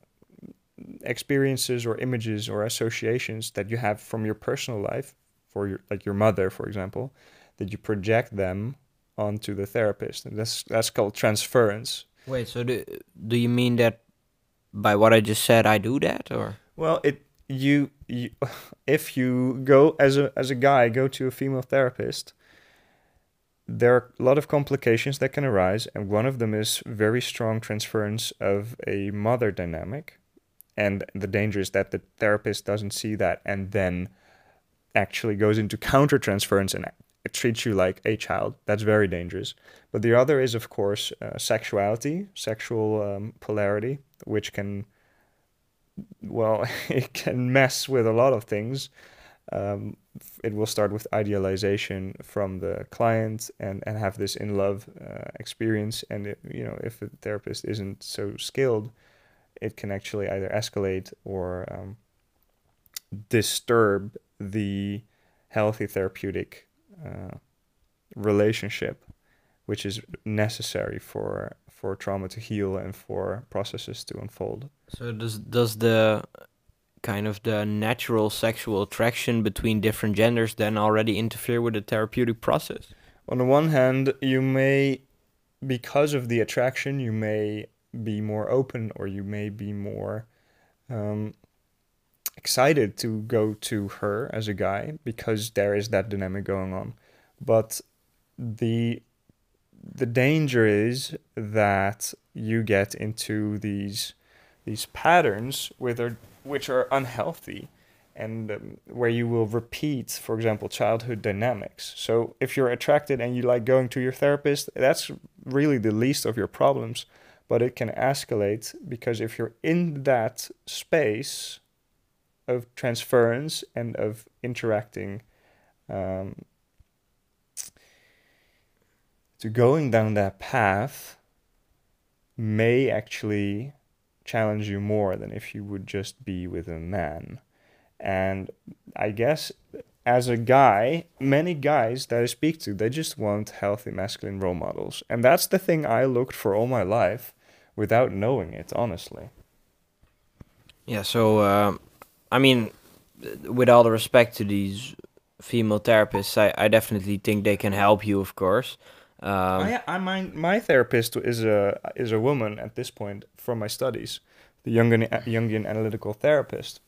S2: experiences or images or associations that you have from your personal life, for your like your mother, for example, that you project them onto the therapist, and that's that's called transference.
S1: Wait, so do do you mean that by what I just said, I do that, or?
S2: Well, it you, you if you go as a as a guy go to a female therapist, there are a lot of complications that can arise, and one of them is very strong transference of a mother dynamic, and the danger is that the therapist doesn't see that and then actually goes into counter transference and treats you like a child. That's very dangerous. But the other is, of course, uh, sexuality, sexual um, polarity, which can, well, it can mess with a lot of things. Um, it will start with idealization from the client and, and have this in love uh, experience. And, it, you know, if the therapist isn't so skilled, it can actually either escalate or um, disturb the healthy therapeutic uh, relationship, which is necessary for for trauma to heal and for processes to unfold.
S1: so does does the kind of the natural sexual attraction between different genders then already interfere with the therapeutic process?
S2: On the one hand, you may, because of the attraction, you may be more open or you may be more um, excited to go to her as a guy because there is that dynamic going on. But the the danger is that you get into these these patterns with are, which are unhealthy and um, where you will repeat for example childhood dynamics so if you're attracted and you like going to your therapist that's really the least of your problems but it can escalate because if you're in that space of transference and of interacting um, to going down that path may actually challenge you more than if you would just be with a man. And I guess as a guy, many guys that I speak to, they just want healthy masculine role models. And that's the thing I looked for all my life without knowing it, honestly.
S1: Yeah, so um, I mean, with all the respect to these female therapists, I, I definitely think they can help you, of course. Um,
S2: I, I my my therapist is a is a woman at this point from my studies, the Jungian Jungian analytical therapist,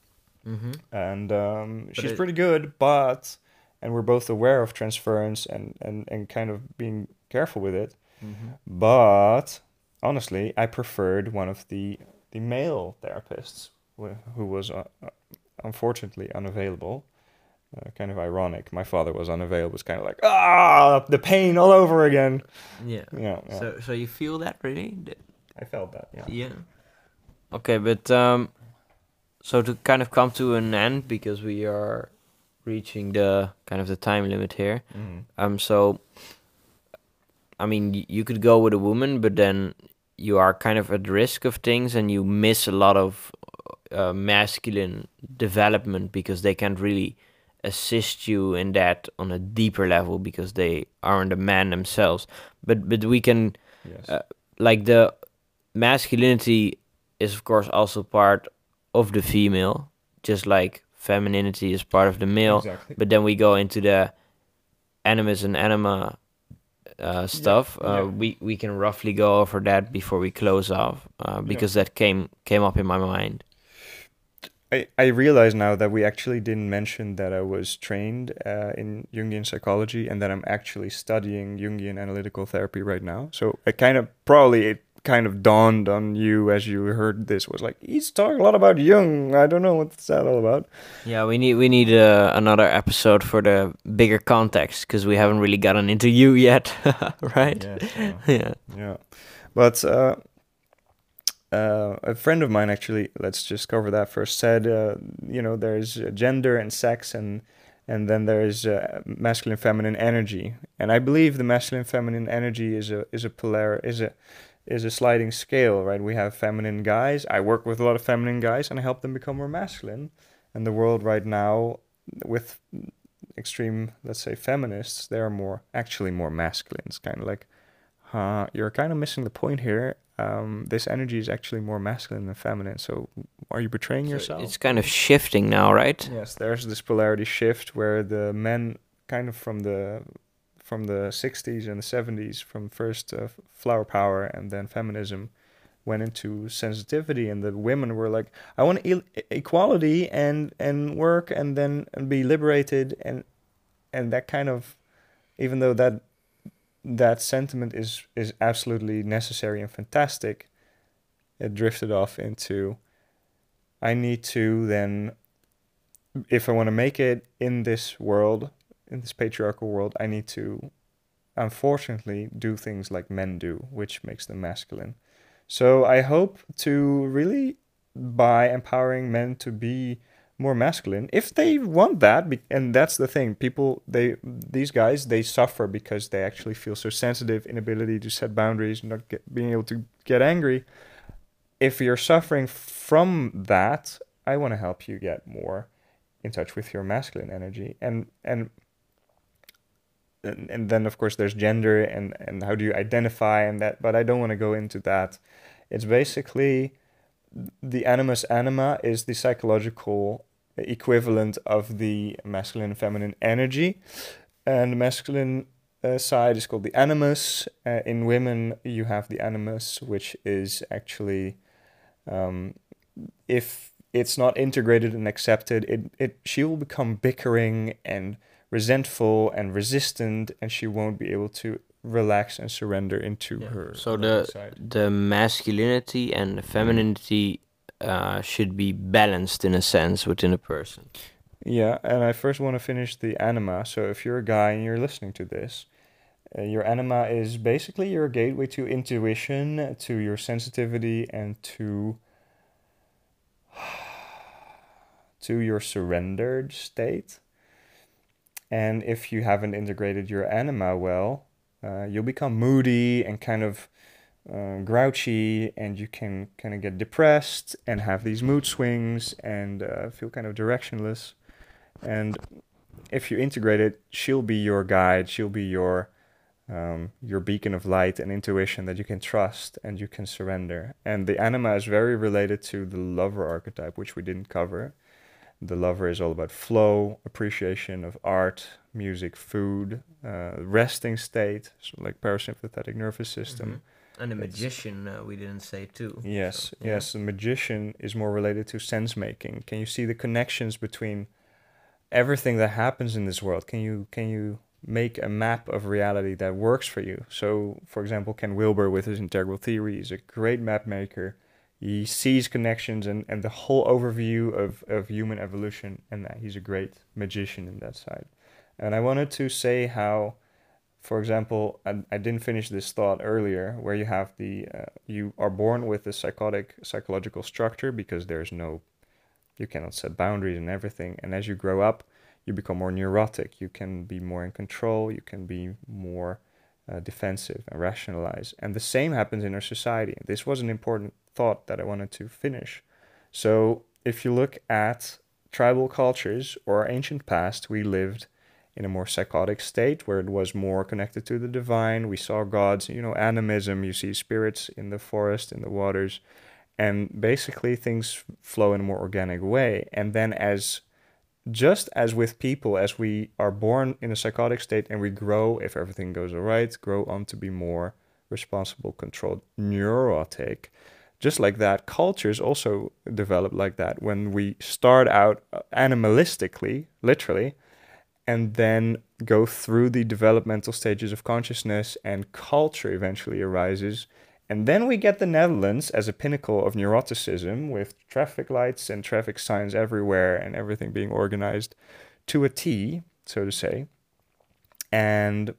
S1: mm-hmm.
S2: and um, she's
S1: it-
S2: pretty good. But and we're both aware of transference and and and kind of being careful with it.
S1: Mhm.
S2: But honestly, I preferred one of the the male therapists who was uh, uh, unfortunately unavailable. Uh, kind of ironic. My father was unavailable. Was kind of like ah, the pain all over again.
S1: Yeah.
S2: Yeah, yeah.
S1: So so you feel that really?
S2: I felt that. Yeah.
S1: Yeah. Okay, but um, so to kind of come to an end because we are reaching the kind of the time limit here.
S2: Mhm.
S1: Um, so I mean, you could go with a woman, but then you are kind of at risk of things, and you miss a lot of uh, masculine development because they can't really assist you in that on a deeper level because they aren't a man themselves. But but we can
S2: Yes.
S1: Uh, like the masculinity is of course also part of the female, just like femininity is part of the male.
S2: exactly.
S1: But then we go into the animus and anima uh, stuff. Uh,
S2: yeah.
S1: We we can roughly go over that before we close off, uh, because that came came up in my mind.
S2: I, I realize now that we actually didn't mention that I was trained uh, in Jungian psychology and that I'm actually studying Jungian analytical therapy right now. So it kind of probably it kind of dawned on you as you heard this was like he's talking a lot about Jung. I don't know what's that all about.
S1: Yeah, we need we need uh, another episode for the bigger context because we haven't really gotten into you yet, right? Yeah.
S2: Yeah, but uh, uh, a friend of mine actually, let's just cover that first. Said, uh, you know, there's uh, gender and sex, and and then there's uh, masculine, feminine energy, and I believe the masculine, feminine energy is a is a polar is a is a sliding scale, right? We have feminine guys. I work with a lot of feminine guys, and I help them become more masculine. And the world right now, with extreme, let's say, feminists, they are more actually more masculine. It's kind of like huh, you're kind of missing the point here. um, this energy is actually more masculine than feminine. So are you betraying
S3: So
S2: yourself?
S3: It's kind of shifting now, right?
S2: Yes, there's this polarity shift where the men, kind of from the from the 60s and the 70s, from first uh, flower power and then feminism, went into sensitivity, and the women were like, "I want e- equality and and work and then and be liberated," and and that kind of, even though that that sentiment is is absolutely necessary and fantastic, it drifted off into, I need to then if I want to make it in this world, in this patriarchal world, I need to, unfortunately, do things like men do, which makes them masculine. So I hope to really, by empowering men to be more masculine, if they want that, and that's the thing, people, they, these guys, they suffer because they actually feel so sensitive, inability to set boundaries, not get, being able to get angry. If you're suffering from that, I want to help you get more in touch with your masculine energy and and and, and then of course there's gender and and how do you identify and that but I don't want to go into that. It's basically the animus anima is the psychological equivalent of the masculine and feminine energy and the masculine uh, side is called the animus. Uh, in women you have the animus which is actually um, if it's not integrated and accepted, it, it she will become bickering and resentful and resistant, and she won't be able to relax and surrender into
S3: Yeah.
S2: her.
S3: So the
S2: side.
S3: the masculinity and the femininity uh, should be balanced in a sense within a person.
S2: yeah, and I first want to finish the anima. So if you're a guy and you're listening to this. Uh, your anima is basically your gateway to intuition, to your sensitivity, and to to your surrendered state. And if you haven't integrated your anima well, uh, you'll become moody and kind of uh, grouchy, and you can kind of get depressed and have these mood swings and uh, feel kind of directionless. And if you integrate it, she'll be your guide. She'll be your um, your beacon of light and intuition that you can trust and you can surrender. And the anima is very related to the lover archetype, which we didn't cover. The lover is all about flow, appreciation of art, music, food, uh, resting state, so like parasympathetic nervous system.
S3: And the
S2: It's-
S3: magician uh, we didn't say too.
S2: Yes,
S3: So, yeah.
S2: yes. The magician is more related to sense making. Can you see the connections between everything that happens in this world? Can you can you make a map of reality that works for you? So, for example, Ken Wilber with his integral theory is a great map maker. He sees connections and, and the whole overview of, of human evolution, and that he's a great magician in that side. And I wanted to say how for example, I, I didn't finish this thought earlier, where you have the uh, you are born with a psychotic psychological structure because there's no, you cannot set boundaries and everything, and as you grow up, you become more neurotic. You can be more in control. You can be more uh, defensive and rationalize. And the same happens in our society. This was an important thought that I wanted to finish. So if you look at tribal cultures or our ancient past, we lived in a more psychotic state where it was more connected to the divine. We saw gods, you know, animism, you see spirits in the forest, in the waters, and basically things flow in a more organic way. And then, as just as with people, as we are born in a psychotic state and we grow, if everything goes all right, grow on to be more responsible, controlled, neurotic. Just like that, cultures also develop like that. When we start out uh, animalistically, literally, and then go through the developmental stages of consciousness and culture eventually arises. And then we get the Netherlands as a pinnacle of neuroticism with traffic lights and traffic signs everywhere and everything being organized to a T, so to say. And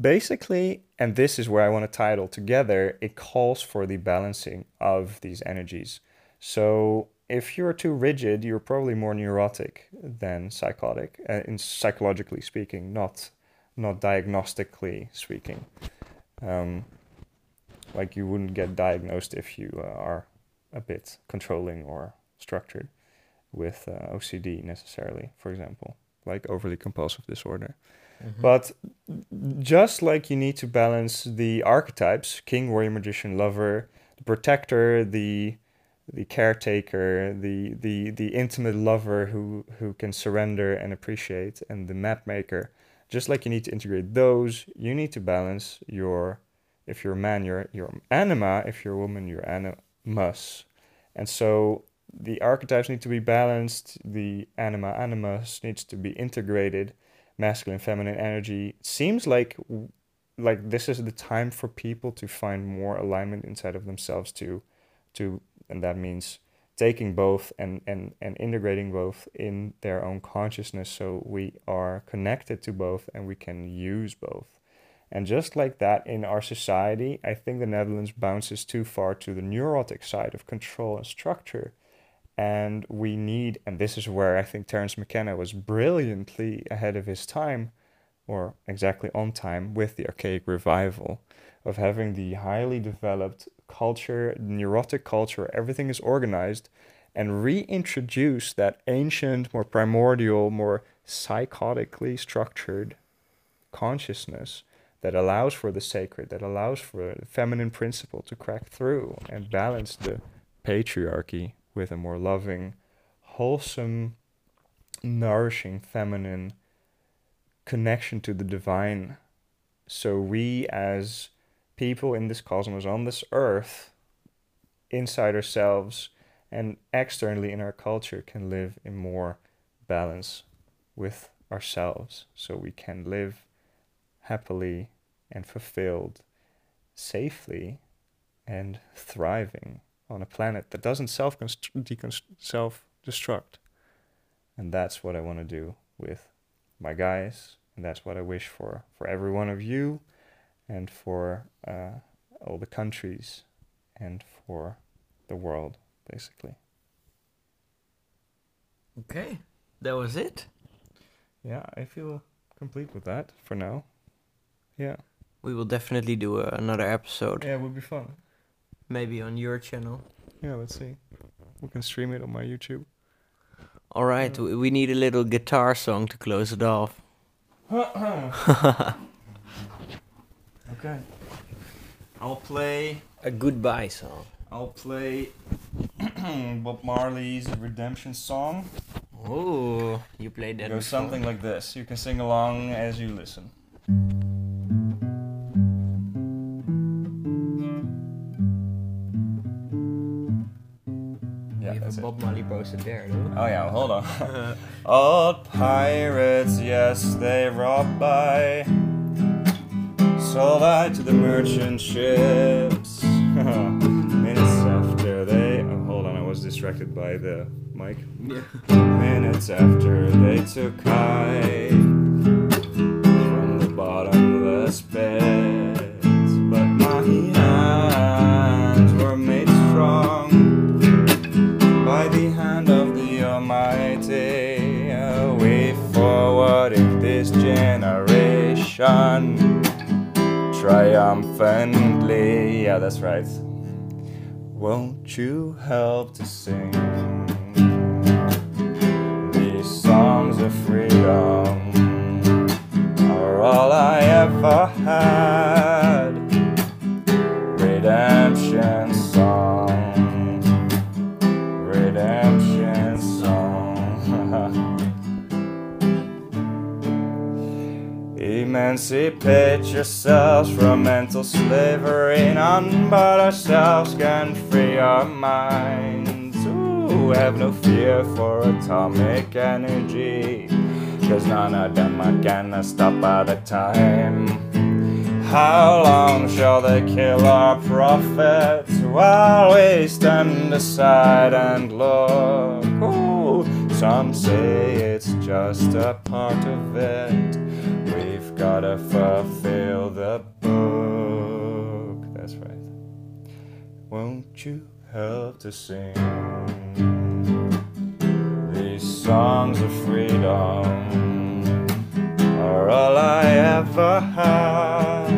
S2: basically, and this is where I want to tie it all together, it calls for the balancing of these energies. So if you're too rigid, you're probably more neurotic than psychotic, uh, in psychologically speaking, not not diagnostically speaking. Um, like you wouldn't get diagnosed if you uh, are a bit controlling or structured with uh, OCD necessarily, for example, like overly compulsive disorder.
S3: Mhm.
S2: But just like you need to balance the archetypes king, warrior, magician, lover the protector, the the caretaker, the the the intimate lover who who can surrender and appreciate, and the map maker. Just like you need to integrate those, you need to balance your if you're a man, your your anima. If you're a woman, your animus. And so the archetypes need to be balanced. The anima animus needs to be integrated. Masculine, feminine energy seems like like this is the time for people to find more alignment inside of themselves to to and that means taking both and, and, and integrating both in their own consciousness so we are connected to both and we can use both. And just like that in our society, I think the Netherlands bounces too far to the neurotic side of control and structure. And we need, and this is where I think Terence McKenna was brilliantly ahead of his time, or exactly on time, with the archaic revival of having the highly developed culture, neurotic culture, everything is organized, and reintroduce that ancient, more primordial, more psychotically structured consciousness that allows for the sacred, that allows for the feminine principle to crack through and balance the patriarchy with a more loving, wholesome, nourishing feminine connection to the divine. So we as people in this cosmos, on this earth, inside ourselves and externally in our culture, can live in more balance with ourselves. So we can live happily and fulfilled, safely and thriving on a planet that doesn't self self destruct. And that's what I want to do with my guys, and that's what I wish for for every one of you and for uh, all the countries and for the world, basically.
S3: Okay, that was it.
S2: Yeah, I feel complete with that for now. Yeah.
S3: We will definitely do uh, another episode.
S2: Yeah, it would be fun.
S3: Maybe on your channel.
S2: Yeah, let's see. We can stream it on my YouTube.
S3: All right, yeah. we need a little guitar song to close it off.
S2: Okay. I'll play
S3: a goodbye song.
S2: I'll play Bob Marley's Redemption song.
S3: Oh, you played that.
S2: It goes something like this. You can sing along as you listen.
S3: Have Bob Marley poster there.
S2: Oh yeah, hold on. Old pirates, yes, they robbed by sold out to the merchant ships. Minutes after they. Oh, hold on, I was distracted by the mic. Yeah. Minutes after they took high generation triumphantly. Yeah, that's right. Won't you help to sing these songs of freedom? Are all I ever had. Emancipate yourselves from mental slavery. None but ourselves can free our minds. Ooh, have no fear for atomic energy. Cause none of them are gonna stop at the time. How long shall they kill our prophets while we stand aside and look? Some say it's just a part of it We've gotta fulfill the book. That's right. Won't you help to sing these songs of freedom? Are all I ever had.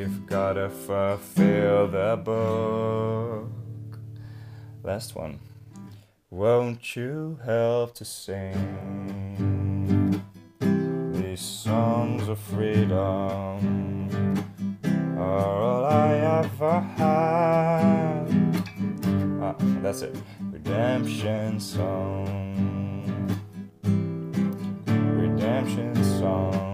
S2: Gotta fulfill the book. Last one. Won't you help to sing these songs of freedom? Are all I ever had. Ah, that's it. Redemption song. Redemption songs.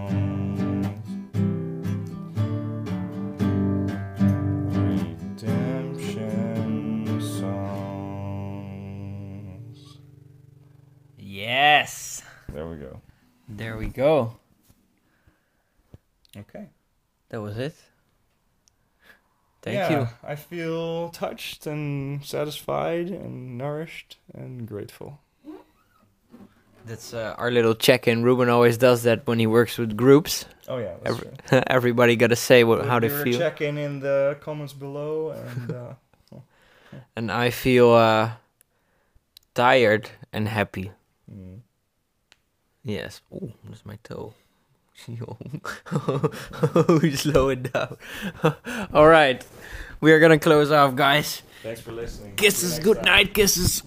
S4: Yes.
S2: There we go.
S4: There we go.
S2: Okay.
S4: That was it. Thank
S2: yeah,
S4: you.
S2: I feel touched and satisfied and nourished and grateful.
S1: That's uh, our little check-in. Ruben always does that when he works with groups.
S2: Oh yeah, that's
S1: Every-
S2: true.
S1: Everybody got to say what, how they
S2: give her a
S1: feel.
S2: Check in in the comments below, and uh,
S1: And I feel uh, tired and happy. Yes. Oh, that's my toe. Slow it down. All right. We are going to close off, guys.
S2: thanks for listening.
S1: Kisses. Good
S2: time.
S1: night. Kisses.